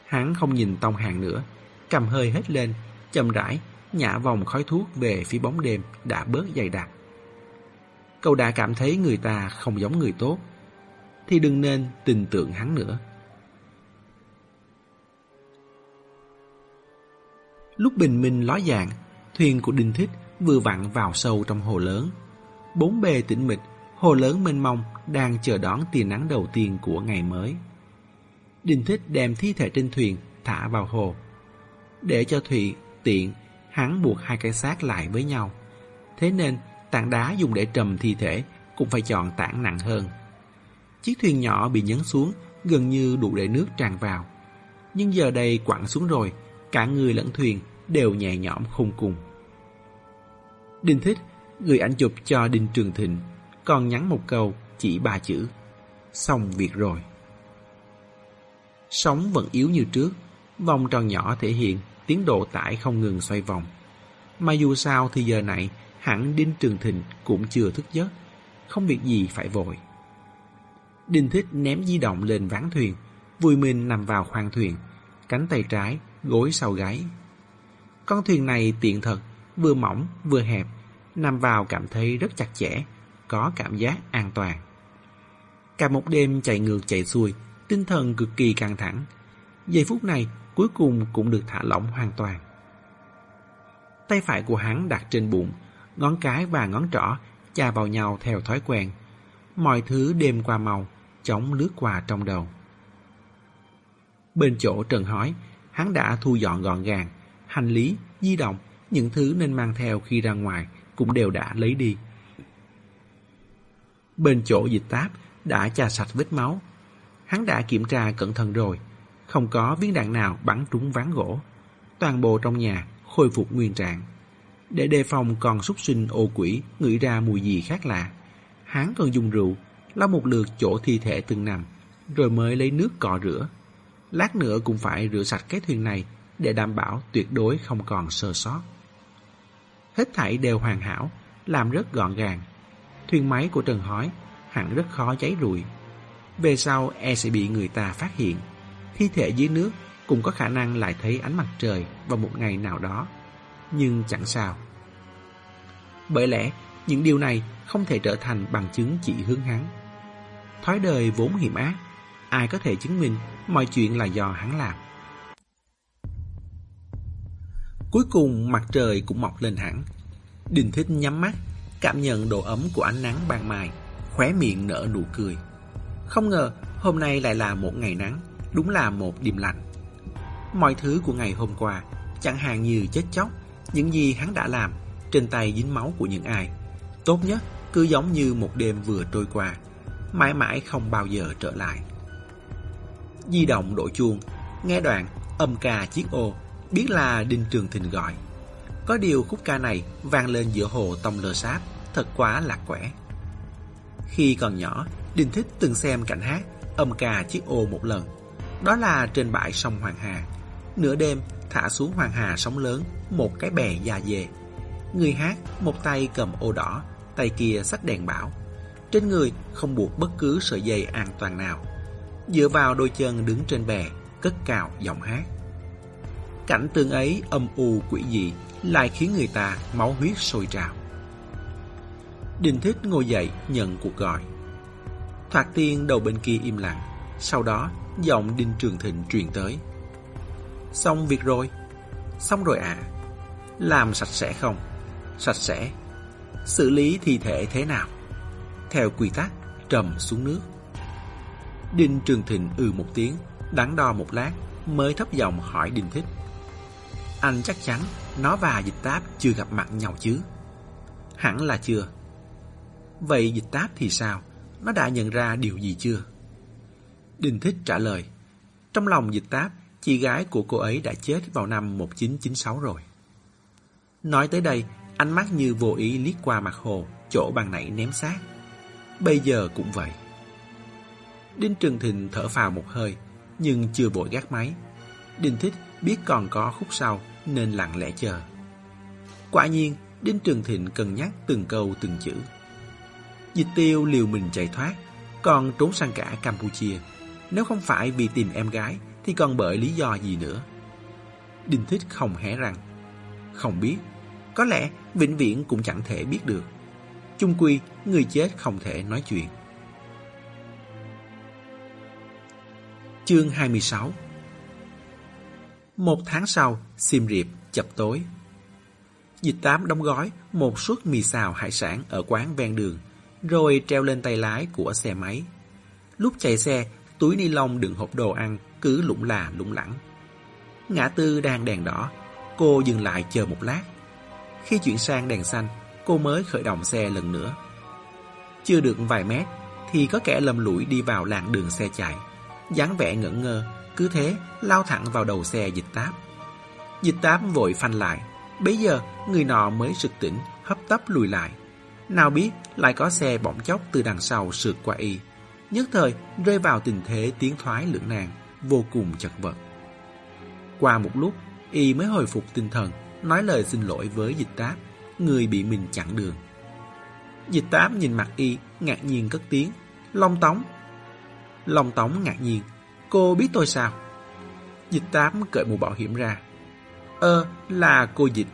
Hắn không nhìn Tông Hàng nữa, cầm hơi hết lên, chậm rãi, nhả vòng khói thuốc về phía bóng đêm đã bớt dày đặc. Cậu đã cảm thấy người ta không giống người tốt, thì đừng nên tin tưởng hắn nữa. Lúc bình minh ló dạng, thuyền của Đinh Thích vừa vặn vào sâu trong hồ lớn. Bốn bề tĩnh mịch, hồ lớn mênh mông đang chờ đón tia nắng đầu tiên của ngày mới. Đinh Thích đem thi thể trên thuyền thả vào hồ. Để cho Thụy tiện, hắn buộc hai cái xác lại với nhau. Thế nên, tảng đá dùng để trầm thi thể cũng phải chọn tảng nặng hơn. Chiếc thuyền nhỏ bị nhấn xuống, gần như đủ để nước tràn vào. Nhưng giờ đây quặn xuống rồi, cả người lẫn thuyền đều nhẹ nhõm khung cùng. Đinh Thích gửi ảnh chụp cho Đinh Trường Thịnh, còn nhắn một câu chỉ ba chữ. Xong việc rồi. Sóng vẫn yếu như trước, vòng tròn nhỏ thể hiện tiến độ tải không ngừng xoay vòng. Mà dù sao thì giờ này hẳn Đinh Trường Thịnh cũng chưa thức giấc, không việc gì phải vội. Đinh Thích ném di động lên ván thuyền, vui mình nằm vào khoang thuyền, cánh tay trái, gối sau gáy. Con thuyền này tiện thật, vừa mỏng vừa hẹp, nằm vào cảm thấy rất chặt chẽ, có cảm giác an toàn. Cả một đêm chạy ngược chạy xuôi, tinh thần cực kỳ căng thẳng. Giây phút này cuối cùng cũng được thả lỏng hoàn toàn. Tay phải của hắn đặt trên bụng, ngón cái và ngón trỏ chà vào nhau theo thói quen. Mọi thứ đêm qua màu, chóng lướt qua trong đầu. Bên chỗ Trần hỏi, hắn đã thu dọn gọn gàng, hành lý, di động, những thứ nên mang theo khi ra ngoài cũng đều đã lấy đi. Bên chỗ dịch táp đã chà sạch vết máu. Hắn đã kiểm tra cẩn thận rồi, không có viên đạn nào bắn trúng ván gỗ. Toàn bộ trong nhà khôi phục nguyên trạng. Để đề phòng còn súc sinh ô quỷ ngửi ra mùi gì khác lạ, hắn còn dùng rượu lau một lượt chỗ thi thể từng nằm, rồi mới lấy nước cọ rửa. Lát nữa cũng phải rửa sạch cái thuyền này để đảm bảo tuyệt đối không còn sơ sót. Hết thảy đều hoàn hảo, làm rất gọn gàng. Thuyền máy của Trần Hói hẳn rất khó cháy rụi. Về sau e sẽ bị người ta phát hiện. Thi thể dưới nước cũng có khả năng lại thấy ánh mặt trời vào một ngày nào đó. Nhưng chẳng sao. Bởi lẽ, những điều này không thể trở thành bằng chứng chỉ hướng hắn. Thói đời vốn hiểm ác, ai có thể chứng minh mọi chuyện là do hắn làm. Cuối cùng mặt trời cũng mọc lên hẳn. Đình thích nhắm mắt, cảm nhận độ ấm của ánh nắng ban mai, khóe miệng nở nụ cười. Không ngờ hôm nay lại là một ngày nắng, đúng là một đêm lạnh. Mọi thứ của ngày hôm qua, chẳng hạn như chết chóc, những gì hắn đã làm, trên tay dính máu của những ai. Tốt nhất, cứ giống như một đêm vừa trôi qua, mãi mãi không bao giờ trở lại. Di động đổ chuông, nghe đoạn âm ca chiếc ô, biết là Đinh Trường Thịnh gọi. Có điều khúc ca này vang lên giữa hồ tông lơ sáp, thật quá lạc quẻ. Khi còn nhỏ, Đình Thích từng xem cảnh hát âm ca chiếc ô một lần. Đó là trên bãi sông Hoàng Hà. Nửa đêm thả xuống Hoàng Hà sóng lớn một cái bè già dề. Người hát một tay cầm ô đỏ, tay kia sách đèn bảo. Trên người không buộc bất cứ sợi dây an toàn nào. Dựa vào đôi chân đứng trên bè, cất cao giọng hát. Cảnh tương ấy âm u quỷ dị lại khiến người ta máu huyết sôi trào. Đình Thích ngồi dậy nhận cuộc gọi. Thoạt tiên đầu bên kia im lặng, sau đó giọng Đinh Trường Thịnh truyền tới. Xong việc rồi. Xong rồi ạ. À. Làm sạch sẽ không? Sạch sẽ. Xử lý thi thể thế nào? Theo quy tắc, trầm xuống nước. Đinh Trường Thịnh ừ một tiếng, đắn đo một lát, mới thấp giọng hỏi Đinh Thích. Anh chắc chắn nó và dịch táp chưa gặp mặt nhau chứ? Hẳn là chưa. Vậy dịch táp thì sao? Nó đã nhận ra điều gì chưa? Đình Thích trả lời. Trong lòng dịch táp, chị gái của cô ấy đã chết vào năm 1996 rồi. Nói tới đây, ánh mắt như vô ý liếc qua mặt hồ, chỗ bàn nãy ném xác. Bây giờ cũng vậy. Đinh Trường Thịnh thở phào một hơi, nhưng chưa vội gác máy. Đinh Thích biết còn có khúc sau, nên lặng lẽ chờ. Quả nhiên, Đinh Trường Thịnh cân nhắc từng câu từng chữ. Dịch tiêu liều mình chạy thoát, còn trốn sang cả Campuchia. Nếu không phải vì tìm em gái, thì còn bởi lý do gì nữa? Đinh Thích không hé răng. Không biết, có lẽ vĩnh viễn cũng chẳng thể biết được. Chung quy, người chết không thể nói chuyện. Chương 26 Một tháng sau, Sim Riệp, chập tối. Dịch tám đóng gói một suất mì xào hải sản ở quán ven đường, rồi treo lên tay lái của xe máy. Lúc chạy xe, túi ni lông đựng hộp đồ ăn cứ lủng là lủng lẳng. Ngã tư đang đèn đỏ, cô dừng lại chờ một lát. Khi chuyển sang đèn xanh, cô mới khởi động xe lần nữa. Chưa được vài mét, thì có kẻ lầm lũi đi vào làn đường xe chạy. dáng vẻ ngẩn ngơ, cứ thế lao thẳng vào đầu xe dịch táp. Dịch táp vội phanh lại. Bấy giờ, người nọ mới sực tỉnh, hấp tấp lùi lại. Nào biết lại có xe bỗng chốc từ đằng sau sượt qua y. Nhất thời rơi vào tình thế tiến thoái lưỡng nan, vô cùng chật vật. Qua một lúc, y mới hồi phục tinh thần, nói lời xin lỗi với dịch táp, người bị mình chặn đường. Dịch táp nhìn mặt y, ngạc nhiên cất tiếng, Long Tống. Long Tống ngạc nhiên, cô biết tôi sao? Dịch táp cởi mũ bảo hiểm ra. Ơ, là cô dịch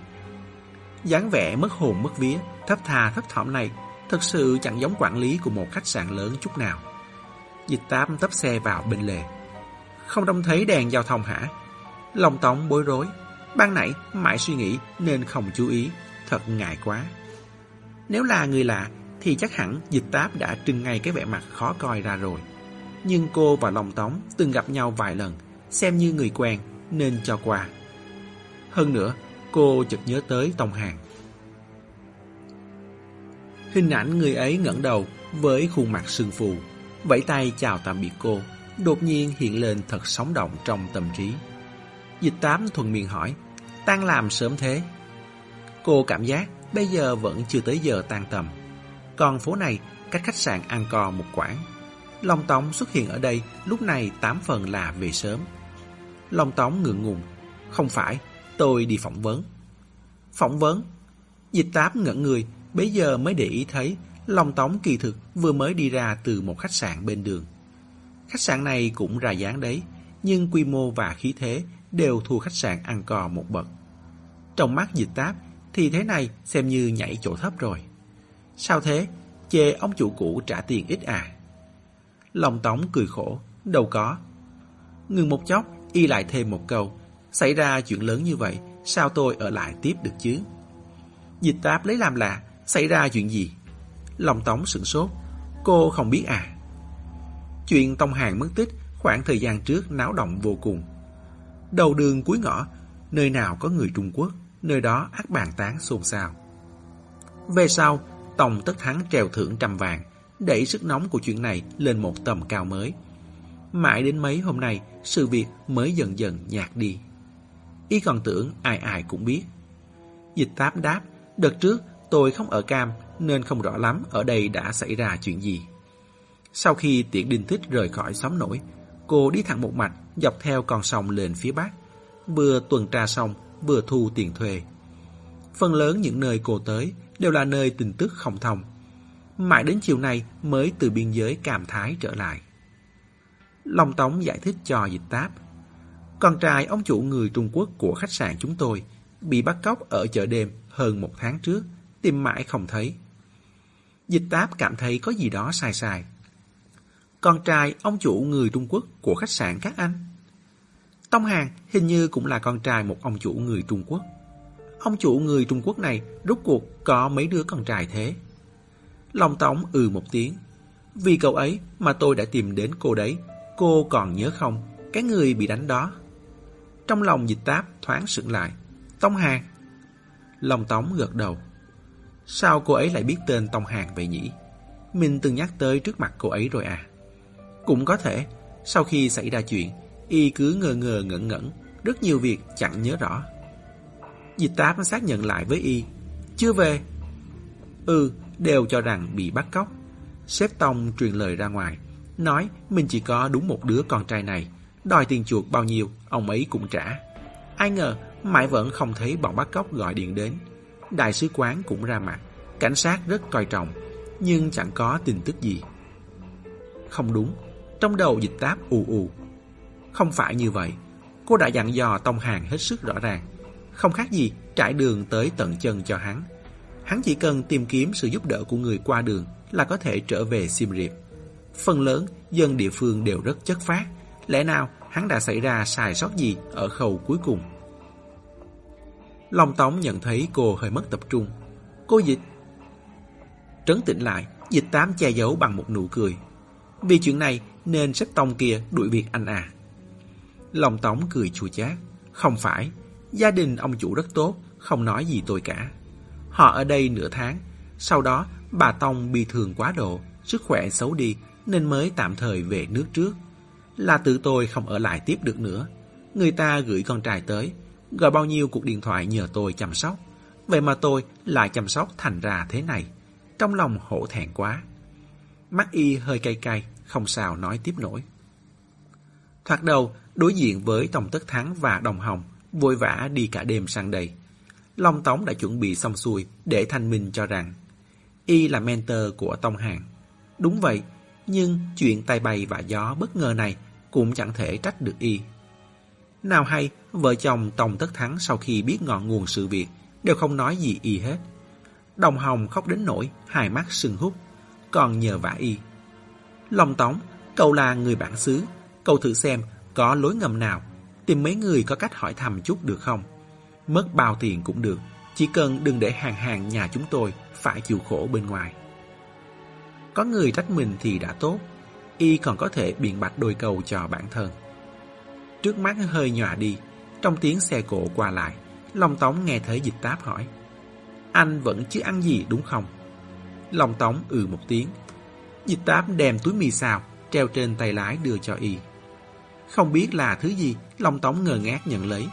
dáng vẻ mất hồn mất vía, thấp thà thấp thỏm này, thật sự chẳng giống quản lý của một khách sạn lớn chút nào. Dịch táp tấp xe vào bên lề. Không trông thấy đèn giao thông hả? Lòng Tống bối rối. Ban nãy mãi suy nghĩ nên không chú ý, thật ngại quá. Nếu là người lạ thì chắc hẳn dịch táp đã trưng ngay cái vẻ mặt khó coi ra rồi. Nhưng cô và lòng Tống từng gặp nhau vài lần, xem như người quen nên cho qua. Hơn nữa, cô chợt nhớ tới Tông Hàng. Hình ảnh người ấy ngẩng đầu với khuôn mặt sưng phù, vẫy tay chào tạm biệt cô, đột nhiên hiện lên thật sống động trong tâm trí. Dịch tám thuần miệng hỏi, tan làm sớm thế? Cô cảm giác bây giờ vẫn chưa tới giờ tan tầm. Còn phố này cách khách sạn ăn cò một quãng. Long Tống xuất hiện ở đây lúc này tám phần là về sớm. Long Tống ngượng ngùng, không phải, tôi đi phỏng vấn. Phỏng vấn? Dịch tám ngẩn người, bấy giờ mới để ý thấy Long Tống kỳ thực vừa mới đi ra từ một khách sạn bên đường. Khách sạn này cũng ra dáng đấy, nhưng quy mô và khí thế đều thua khách sạn ăn cò một bậc. Trong mắt dịch táp thì thế này xem như nhảy chỗ thấp rồi. Sao thế? Chê ông chủ cũ trả tiền ít à? lòng Tống cười khổ, đâu có. Ngừng một chốc, y lại thêm một câu. Xảy ra chuyện lớn như vậy, sao tôi ở lại tiếp được chứ? Dịch táp lấy làm lạ, xảy ra chuyện gì? lòng Tống sửng sốt, cô không biết à? Chuyện Tông Hàng mất tích khoảng thời gian trước náo động vô cùng. Đầu đường cuối ngõ, nơi nào có người Trung Quốc, nơi đó ác bàn tán xôn xao. Về sau, Tòng Tất Thắng treo thưởng trăm vàng, đẩy sức nóng của chuyện này lên một tầm cao mới. Mãi đến mấy hôm nay, sự việc mới dần dần nhạt đi. Y còn tưởng ai ai cũng biết. Dịch táp đáp, đợt trước tôi không ở cam nên không rõ lắm ở đây đã xảy ra chuyện gì. Sau khi tiễn đình thích rời khỏi xóm nổi, cô đi thẳng một mạch dọc theo con sông lên phía bắc, vừa tuần tra xong vừa thu tiền thuê. Phần lớn những nơi cô tới đều là nơi tin tức không thông. Mãi đến chiều nay mới từ biên giới Cam Thái trở lại. Long Tống giải thích cho dịch táp. Con trai ông chủ người Trung Quốc của khách sạn chúng tôi bị bắt cóc ở chợ đêm hơn một tháng trước, tìm mãi không thấy. Dịch táp cảm thấy có gì đó sai sai. Con trai ông chủ người Trung Quốc của khách sạn các anh. Tông Hàng hình như cũng là con trai một ông chủ người Trung Quốc. Ông chủ người Trung Quốc này rốt cuộc có mấy đứa con trai thế? lòng Tống ừ một tiếng. Vì cậu ấy mà tôi đã tìm đến cô đấy. Cô còn nhớ không? Cái người bị đánh đó. Trong lòng dịch táp thoáng sững lại. Tông Hàng. lòng Tống gật đầu. Sao cô ấy lại biết tên Tông Hàng vậy nhỉ? Mình từng nhắc tới trước mặt cô ấy rồi à? Cũng có thể, sau khi xảy ra chuyện, y cứ ngờ ngờ ngẩn ngẩn, rất nhiều việc chẳng nhớ rõ. Dịch táp xác nhận lại với y, chưa về. Ừ, đều cho rằng bị bắt cóc. Sếp Tông truyền lời ra ngoài, nói mình chỉ có đúng một đứa con trai này, đòi tiền chuột bao nhiêu, ông ấy cũng trả. Ai ngờ, mãi vẫn không thấy bọn bắt cóc gọi điện đến. Đại sứ quán cũng ra mặt, cảnh sát rất coi trọng, nhưng chẳng có tin tức gì. Không đúng, trong đầu dịch táp ù ù. Không phải như vậy, cô đã dặn dò Tông Hàng hết sức rõ ràng. Không khác gì trải đường tới tận chân cho hắn. Hắn chỉ cần tìm kiếm sự giúp đỡ của người qua đường là có thể trở về Siem Reap. Phần lớn, dân địa phương đều rất chất phát. Lẽ nào hắn đã xảy ra sai sót gì ở khâu cuối cùng? Long Tống nhận thấy cô hơi mất tập trung. Cô dịch. Trấn tĩnh lại, dịch tám che giấu bằng một nụ cười. Vì chuyện này nên sếp tông kia đuổi việc anh à. Long Tống cười chua chát. Không phải, gia đình ông chủ rất tốt, không nói gì tôi cả. Họ ở đây nửa tháng, sau đó bà Tông bị thường quá độ, sức khỏe xấu đi nên mới tạm thời về nước trước. Là tự tôi không ở lại tiếp được nữa. Người ta gửi con trai tới, gọi bao nhiêu cuộc điện thoại nhờ tôi chăm sóc. Vậy mà tôi lại chăm sóc thành ra thế này. Trong lòng hổ thẹn quá. Mắt y hơi cay cay, không sao nói tiếp nổi. Thoạt đầu, đối diện với Tòng Tất Thắng và Đồng Hồng, vội vã đi cả đêm sang đây. Long Tống đã chuẩn bị xong xuôi để thanh minh cho rằng y là mentor của Tông Hàng. Đúng vậy, nhưng chuyện tay bay và gió bất ngờ này cũng chẳng thể trách được y. Nào hay, vợ chồng Tòng Tất Thắng sau khi biết ngọn nguồn sự việc đều không nói gì y hết. Đồng Hồng khóc đến nỗi hai mắt sưng hút, còn nhờ vả y. Long Tống, cậu là người bản xứ, cậu thử xem có lối ngầm nào, tìm mấy người có cách hỏi thăm chút được không? Mất bao tiền cũng được, chỉ cần đừng để hàng hàng nhà chúng tôi phải chịu khổ bên ngoài. Có người trách mình thì đã tốt, y còn có thể biện bạch đôi cầu cho bản thân. Trước mắt hơi nhòa đi, trong tiếng xe cộ qua lại, Long Tống nghe thấy dịch táp hỏi. Anh vẫn chưa ăn gì đúng không? Long Tống ừ một tiếng. Dịch táp đem túi mì xào treo trên tay lái đưa cho y. Không biết là thứ gì, Long Tống ngờ ngác nhận lấy.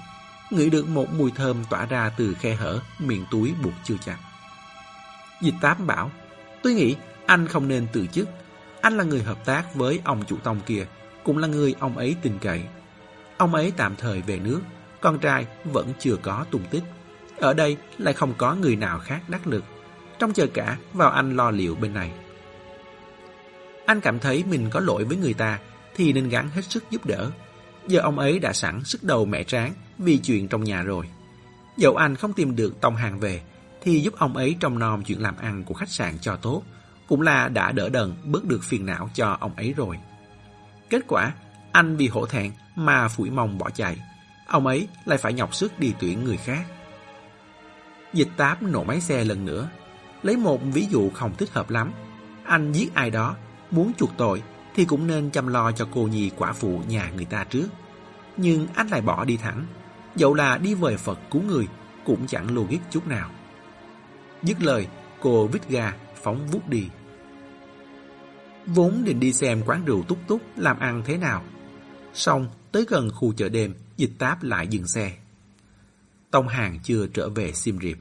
Ngửi được một mùi thơm tỏa ra từ khe hở, miệng túi buộc chưa chặt. Dịch táp bảo, tôi nghĩ anh không nên từ chức. Anh là người hợp tác với ông chủ tông kia, cũng là người ông ấy tin cậy. Ông ấy tạm thời về nước, con trai vẫn chưa có tung tích. Ở đây lại không có người nào khác đắc lực. Trong chờ cả vào anh lo liệu bên này. Anh cảm thấy mình có lỗi với người ta thì nên gắng hết sức giúp đỡ. Giờ ông ấy đã sẵn sức đầu mẹ tráng vì chuyện trong nhà rồi. Dẫu anh không tìm được tông hàng về thì giúp ông ấy trông nom chuyện làm ăn của khách sạn cho tốt cũng là đã đỡ đần bớt được phiền não cho ông ấy rồi. Kết quả, anh vì hổ thẹn mà phủi mông bỏ chạy. Ông ấy lại phải nhọc sức đi tuyển người khác. Dịch táp nổ máy xe lần nữa. Lấy một ví dụ không thích hợp lắm. Anh giết ai đó, muốn chuộc tội thì cũng nên chăm lo cho cô nhi quả phụ nhà người ta trước. Nhưng anh lại bỏ đi thẳng. Dẫu là đi về Phật cứu người cũng chẳng logic chút nào. Dứt lời, cô vít ga, phóng vút đi. Vốn định đi xem quán rượu túc túc làm ăn thế nào. Xong, tới gần khu chợ đêm, dịch táp lại dừng xe. Tông Hàng chưa trở về Sim Riệp.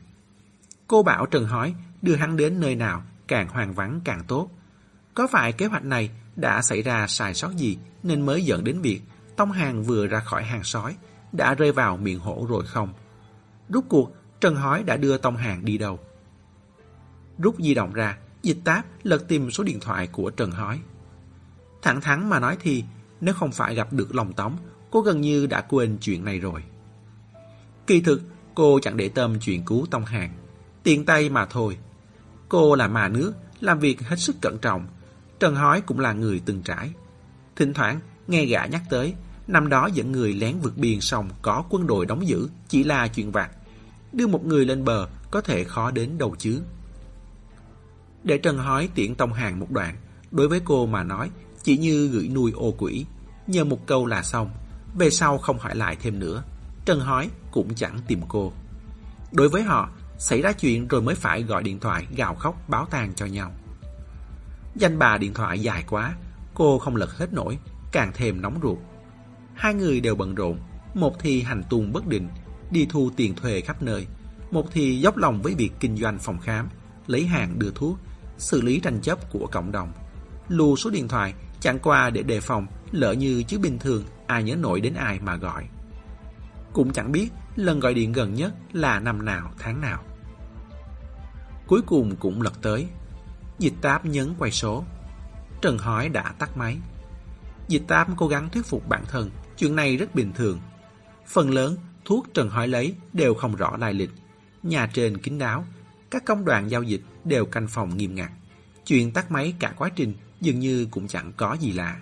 Cô bảo Trần Hói đưa hắn đến nơi nào càng hoang vắng càng tốt. Có phải kế hoạch này đã xảy ra sai sót gì nên mới dẫn đến việc Tông Hàng vừa ra khỏi hàng sói đã rơi vào miệng hổ rồi không? Rút cuộc, Trần Hói đã đưa Tông Hàng đi đâu? Rút di động ra, dịch táp lật tìm số điện thoại của Trần Hói. Thẳng thắn mà nói thì, nếu không phải gặp được lòng tống, cô gần như đã quên chuyện này rồi. Kỳ thực, cô chẳng để tâm chuyện cứu Tông Hàng. Tiện tay mà thôi. Cô là mà nước, làm việc hết sức cẩn trọng. Trần Hói cũng là người từng trải. Thỉnh thoảng, nghe gã nhắc tới, năm đó dẫn người lén vượt biên xong có quân đội đóng giữ chỉ là chuyện vặt. Đưa một người lên bờ có thể khó đến đâu chứ. Để Trần Hói tiễn Tông Hàng một đoạn, đối với cô mà nói, chỉ như gửi nuôi ô quỷ. Nhờ một câu là xong, về sau không hỏi lại thêm nữa. Trần Hói cũng chẳng tìm cô. Đối với họ, xảy ra chuyện rồi mới phải gọi điện thoại gào khóc báo tang cho nhau. Danh bà điện thoại dài quá, cô không lật hết nổi, càng thêm nóng ruột. Hai người đều bận rộn, một thì hành tung bất định, đi thu tiền thuê khắp nơi, một thì dốc lòng với việc kinh doanh phòng khám, lấy hàng đưa thuốc, xử lý tranh chấp của cộng đồng. Lưu số điện thoại chẳng qua để đề phòng lỡ như chứ bình thường ai nhớ nổi đến ai mà gọi. Cũng chẳng biết lần gọi điện gần nhất là năm nào tháng nào. Cuối cùng cũng lật tới. Dịch táp nhấn quay số. Trần hỏi đã tắt máy. Dịch táp cố gắng thuyết phục bản thân chuyện này rất bình thường. Phần lớn thuốc Trần hỏi lấy đều không rõ lai lịch. Nhà trên kín đáo, các công đoạn giao dịch đều canh phòng nghiêm ngặt. Chuyện tắt máy cả quá trình dường như cũng chẳng có gì lạ.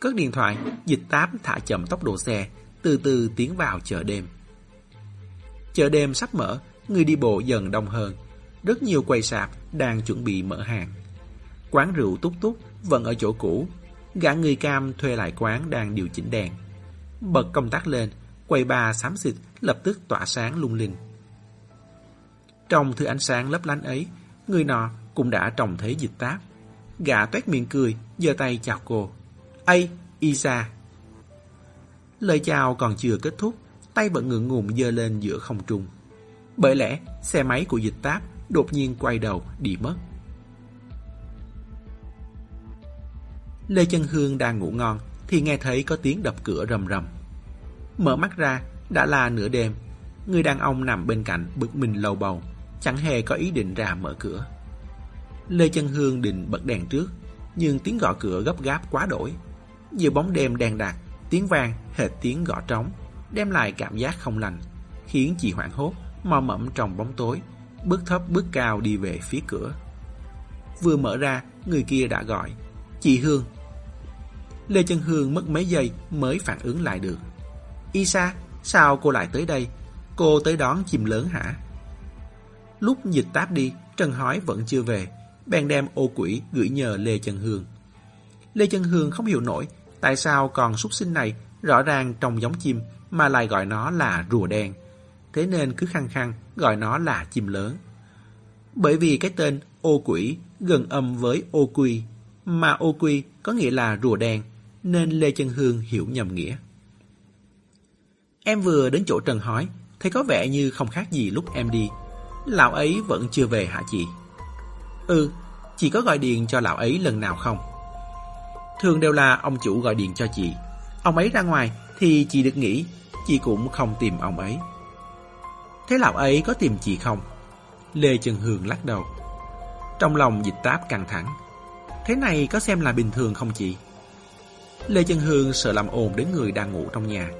Cất điện thoại, dịch tám thả chậm tốc độ xe, từ từ tiến vào chợ đêm. Chợ đêm sắp mở, người đi bộ dần đông hơn. Rất nhiều quầy sạp đang chuẩn bị mở hàng. Quán rượu túc túc vẫn ở chỗ cũ. Gã người cam thuê lại quán đang điều chỉnh đèn. Bật công tắc lên, quầy ba xám xịt lập tức tỏa sáng lung linh. Trong thứ ánh sáng lấp lánh ấy, người nọ cũng đã trông thấy dịch táp. Gã tuét miệng cười, giơ tay chào cô. Ây, Isa. Lời chào còn chưa kết thúc, tay vẫn ngượng ngùng giơ lên giữa không trung. Bởi lẽ, xe máy của dịch táp đột nhiên quay đầu đi mất. Lê Chân Hương đang ngủ ngon thì nghe thấy có tiếng đập cửa rầm rầm. Mở mắt ra, đã là nửa đêm. Người đàn ông nằm bên cạnh bực mình lầu bầu, chẳng hề có ý định ra mở cửa. Lê Chân Hương định bật đèn trước, nhưng tiếng gõ cửa gấp gáp quá đổi. Giữa bóng đêm đèn đặc, tiếng vang hệt tiếng gõ trống, đem lại cảm giác không lành, khiến chị hoảng hốt, mò mẫm trong bóng tối, bước thấp bước cao đi về phía cửa. Vừa mở ra, người kia đã gọi, chị Hương. Lê Chân Hương mất mấy giây mới phản ứng lại được. Isa, sao cô lại tới đây? Cô tới đón chim lớn hả? Lúc dịch táp đi, Trần Hói vẫn chưa về, bèn đem ô quỷ gửi nhờ Lê Trần Hương. Lê Trần Hương không hiểu nổi tại sao còn súc sinh này rõ ràng trông giống chim mà lại gọi nó là rùa đen. Thế nên cứ khăng khăng gọi nó là chim lớn. Bởi vì cái tên ô quỷ gần âm với ô quy, mà ô quy có nghĩa là rùa đen, nên Lê Trần Hương hiểu nhầm nghĩa. Em vừa đến chỗ Trần hỏi, thấy có vẻ như không khác gì lúc em đi. Lão ấy vẫn chưa về hả chị? Ừ, chị có gọi điện cho lão ấy lần nào không? Thường đều là ông chủ gọi điện cho chị. Ông ấy ra ngoài thì chị được nghỉ, chị cũng không tìm ông ấy. Thế lão ấy có tìm chị không? Lê Trần Hương lắc đầu. Trong lòng dịch táp căng thẳng. Thế này có xem là bình thường không chị? Lê Trần Hương sợ làm ồn đến người đang ngủ trong nhà.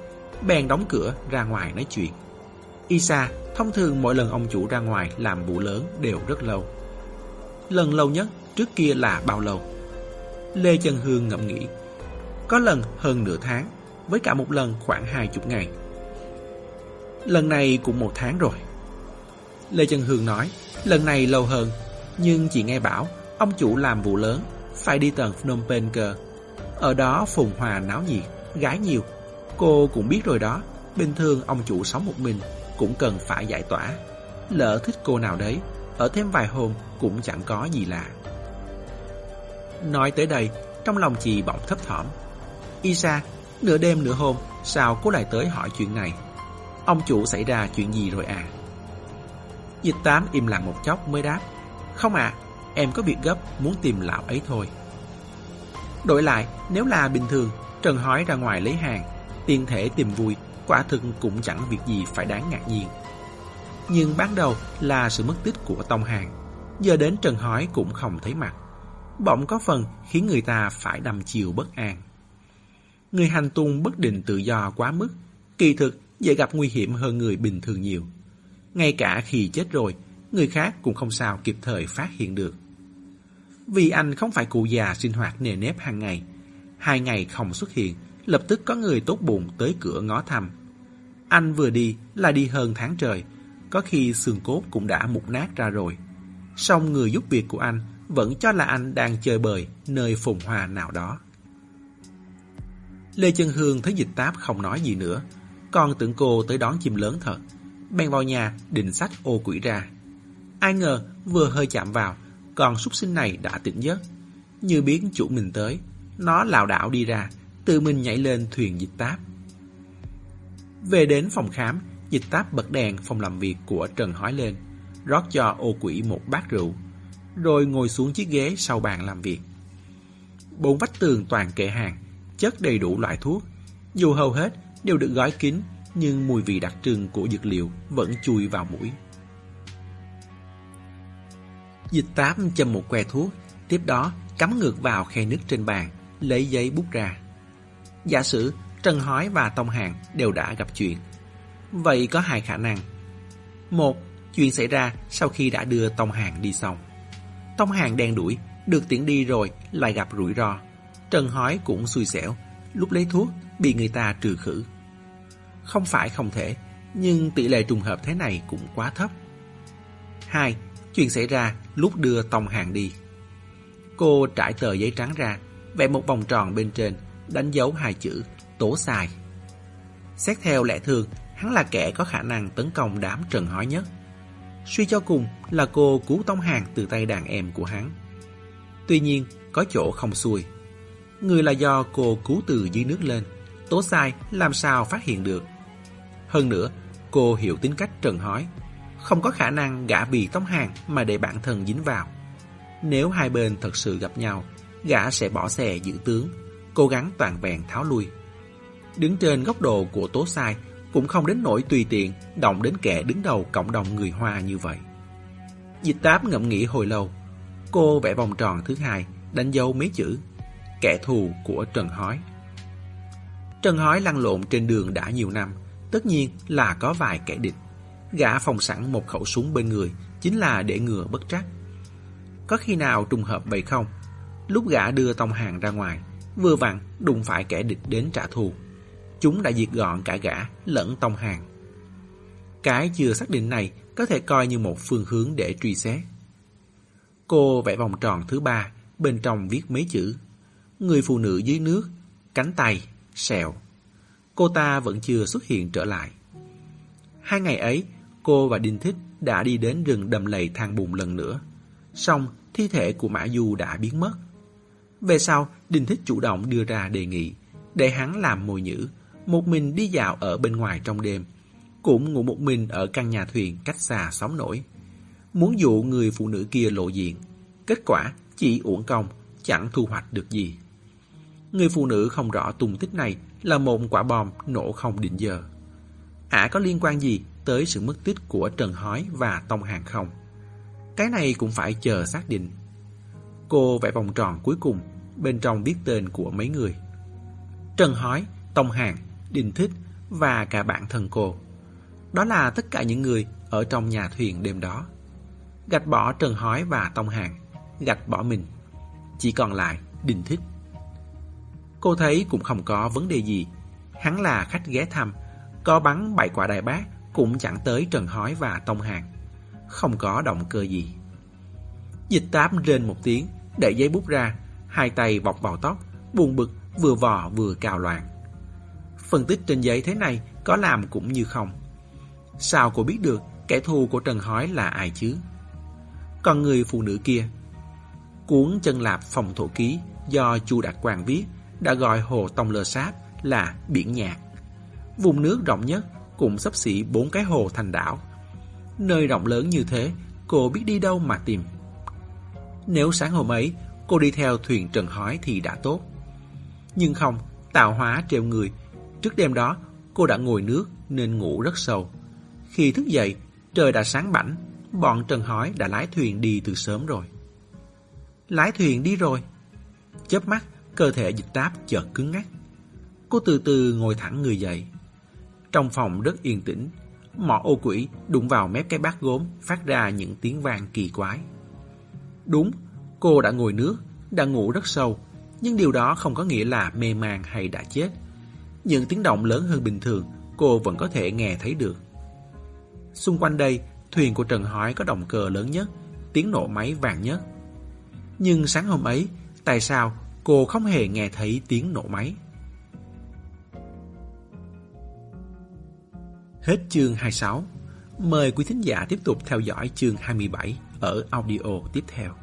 Bèn đóng cửa ra ngoài nói chuyện. Isa, thông thường mỗi lần ông chủ ra ngoài làm vụ lớn đều rất lâu. Lần lâu nhất trước kia là bao lâu? Lê Trần Hương ngẫm nghĩ. Có lần hơn nửa tháng, với cả một lần khoảng hai chục ngày. Lần này cũng một tháng rồi. Lê Trần Hương nói, lần này lâu hơn, nhưng chị nghe bảo ông chủ làm vụ lớn, phải đi tầng Phnom Penh cơ. Ở đó phùng hòa náo nhiệt, gái nhiều. Cô cũng biết rồi đó, bình thường ông chủ sống một mình cũng cần phải giải tỏa. Lỡ thích cô nào đấy, ở thêm vài hôm cũng chẳng có gì lạ. Nói tới đây, trong lòng chị bỗng thấp thỏm. Isa, nửa đêm nửa hôm, sao cô lại tới hỏi chuyện này? Ông chủ xảy ra chuyện gì rồi à? Dịch tám im lặng một chốc mới đáp. Không ạ, em có việc gấp muốn tìm lão ấy thôi. Đổi lại, nếu là bình thường, Trần hói ra ngoài lấy hàng, tiền thể tìm vui, quả thực cũng chẳng việc gì phải đáng ngạc nhiên. Nhưng ban đầu là sự mất tích của Tông Hàng, giờ đến Trần hói cũng không thấy mặt. Bỗng có phần khiến người ta phải đầm chiều bất an. Người hành tung bất định tự do quá mức, kỳ thực dễ gặp nguy hiểm hơn người bình thường nhiều. Ngay cả khi chết rồi, người khác cũng không sao kịp thời phát hiện được. Vì anh không phải cụ già sinh hoạt nề nếp hàng ngày. Hai ngày không xuất hiện, lập tức có người tốt bụng tới cửa ngó thăm. Anh vừa đi là đi hơn tháng trời, có khi xương cốt cũng đã mục nát ra rồi. Song người giúp việc của anh vẫn cho là anh đang chơi bời nơi phồn hoa nào đó. Lê Chân Hương thấy dịch táp không nói gì nữa, còn tưởng cô tới đón chim lớn thật. Bèn vào nhà định sách ô quỷ ra. Ai ngờ vừa hơi chạm vào, con súc sinh này đã tỉnh giấc. Như biết chủ mình tới, nó lảo đảo đi ra, tự mình nhảy lên thuyền dịch táp. Về đến phòng khám, dịch táp bật đèn phòng làm việc của Trần Hói lên, rót cho ô quỷ một bát rượu, rồi ngồi xuống chiếc ghế sau bàn làm việc. Bốn vách tường toàn kệ hàng, chất đầy đủ loại thuốc, dù hầu hết đều được gói kín, nhưng mùi vị đặc trưng của dược liệu vẫn chui vào mũi. Dịch táp châm một que thuốc, tiếp đó cắm ngược vào khe nước trên bàn, lấy giấy bút ra. Giả sử Trần Hói và Tông Hàng đều đã gặp chuyện. Vậy có hai khả năng. Một, chuyện xảy ra sau khi đã đưa Tông Hàng đi xong. Tông Hàng đen đuổi, được tiễn đi rồi lại gặp rủi ro. Trần Hói cũng xui xẻo, lúc lấy thuốc bị người ta trừ khử. Không phải không thể, nhưng tỷ lệ trùng hợp thế này cũng quá thấp. Hai, chuyện xảy ra lúc đưa Tông Hàng đi. Cô trải tờ giấy trắng ra, vẽ một vòng tròn bên trên, đánh dấu hai chữ tố sai. Xét theo lẽ thường, hắn là kẻ có khả năng tấn công đám trần hói nhất. Suy cho cùng là cô cứu Tông Hàng từ tay đàn em của hắn. Tuy nhiên, có chỗ không xuôi. Người là do cô cứu từ dưới nước lên, tố sai làm sao phát hiện được. Hơn nữa, cô hiểu tính cách trần hói, không có khả năng gã bì Tông Hàng mà để bản thân dính vào. Nếu hai bên thật sự gặp nhau, gã sẽ bỏ xe giữ tướng, cố gắng toàn vẹn tháo lui. Đứng trên góc độ của tố sai, cũng không đến nỗi tùy tiện động đến kẻ đứng đầu cộng đồng người Hoa như vậy. Dịch táp ngẫm nghĩ hồi lâu, cô vẽ vòng tròn thứ hai, đánh dấu mấy chữ kẻ thù của Trần Hói. Trần Hói lăn lộn trên đường đã nhiều năm, tất nhiên là có vài kẻ địch. Gã phòng sẵn một khẩu súng bên người, chính là để ngừa bất trắc. Có khi nào trùng hợp vậy không? Lúc gã đưa tông hàng ra ngoài, vừa vặn đụng phải kẻ địch đến trả thù. Chúng đã diệt gọn cả gã lẫn tông hàng. Cái chưa xác định này có thể coi như một phương hướng để truy xét. Cô vẽ vòng tròn thứ ba, bên trong viết mấy chữ. Người phụ nữ dưới nước, cánh tay, sẹo. Cô ta vẫn chưa xuất hiện trở lại. Hai ngày ấy, cô và Đinh Thích đã đi đến rừng đầm lầy thang bùn lần nữa. Xong, thi thể của Mã Du đã biến mất. Về sau, Đinh Thích chủ động đưa ra đề nghị để hắn làm mồi nhữ, một mình đi dạo ở bên ngoài trong đêm, cũng ngủ một mình ở căn nhà thuyền cách xa sóng nổi. Muốn dụ người phụ nữ kia lộ diện, kết quả chỉ uổng công, chẳng thu hoạch được gì. Người phụ nữ không rõ tung tích này là một quả bom nổ không định giờ. Ả có liên quan gì tới sự mất tích của Trần Hói và Tông Hàng không? Cái này cũng phải chờ xác định. Cô vẽ vòng tròn cuối cùng, bên trong viết tên của mấy người. Trần Hói, Tông Hàng, Đình Thích và cả bạn thân cô. Đó là tất cả những người ở trong nhà thuyền đêm đó. Gạch bỏ Trần Hói và Tông Hàng, gạch bỏ mình. Chỉ còn lại Đình Thích. Cô thấy cũng không có vấn đề gì. Hắn là khách ghé thăm, có bắn bảy quả đại bác cũng chẳng tới Trần Hói và Tông Hàng. Không có động cơ gì. Dịch táp rên một tiếng, đẩy giấy bút ra, hai tay bọc vào tóc, buồn bực, vừa vò vừa cào loạn. Phân tích trên giấy thế này có làm cũng như không. Sao cô biết được kẻ thù của Trần Hói là ai chứ? Còn người phụ nữ kia, cuốn chân lạp phòng thổ ký do Chu Đạt Quang viết đã gọi hồ Tông Lơ Sáp là biển nhạc. Vùng nước rộng nhất cũng sắp xỉ bốn cái hồ thành đảo. Nơi rộng lớn như thế, cô biết đi đâu mà tìm. Nếu sáng hôm ấy cô đi theo thuyền Trần Hói thì đã tốt. Nhưng không, tạo hóa treo người. Trước đêm đó, cô đã ngồi nước nên ngủ rất sâu. Khi thức dậy, trời đã sáng bảnh, bọn Trần Hói đã lái thuyền đi từ sớm rồi. Lái thuyền đi rồi. Chớp mắt, cơ thể dịch táp chợt cứng ngắc. Cô từ từ ngồi thẳng người dậy. Trong phòng rất yên tĩnh, mỏ ô quỷ đụng vào mép cái bát gốm phát ra những tiếng vang kỳ quái. Đúng, cô đã ngồi nước, đã ngủ rất sâu, nhưng điều đó không có nghĩa là mê man hay đã chết. Những tiếng động lớn hơn bình thường, cô vẫn có thể nghe thấy được. Xung quanh đây, thuyền của Trần Hói có động cơ lớn nhất, tiếng nổ máy vàng nhất. Nhưng sáng hôm ấy, tại sao cô không hề nghe thấy tiếng nổ máy? Hết chương 26. Mời quý thính giả tiếp tục theo dõi chương 27 ở audio tiếp theo.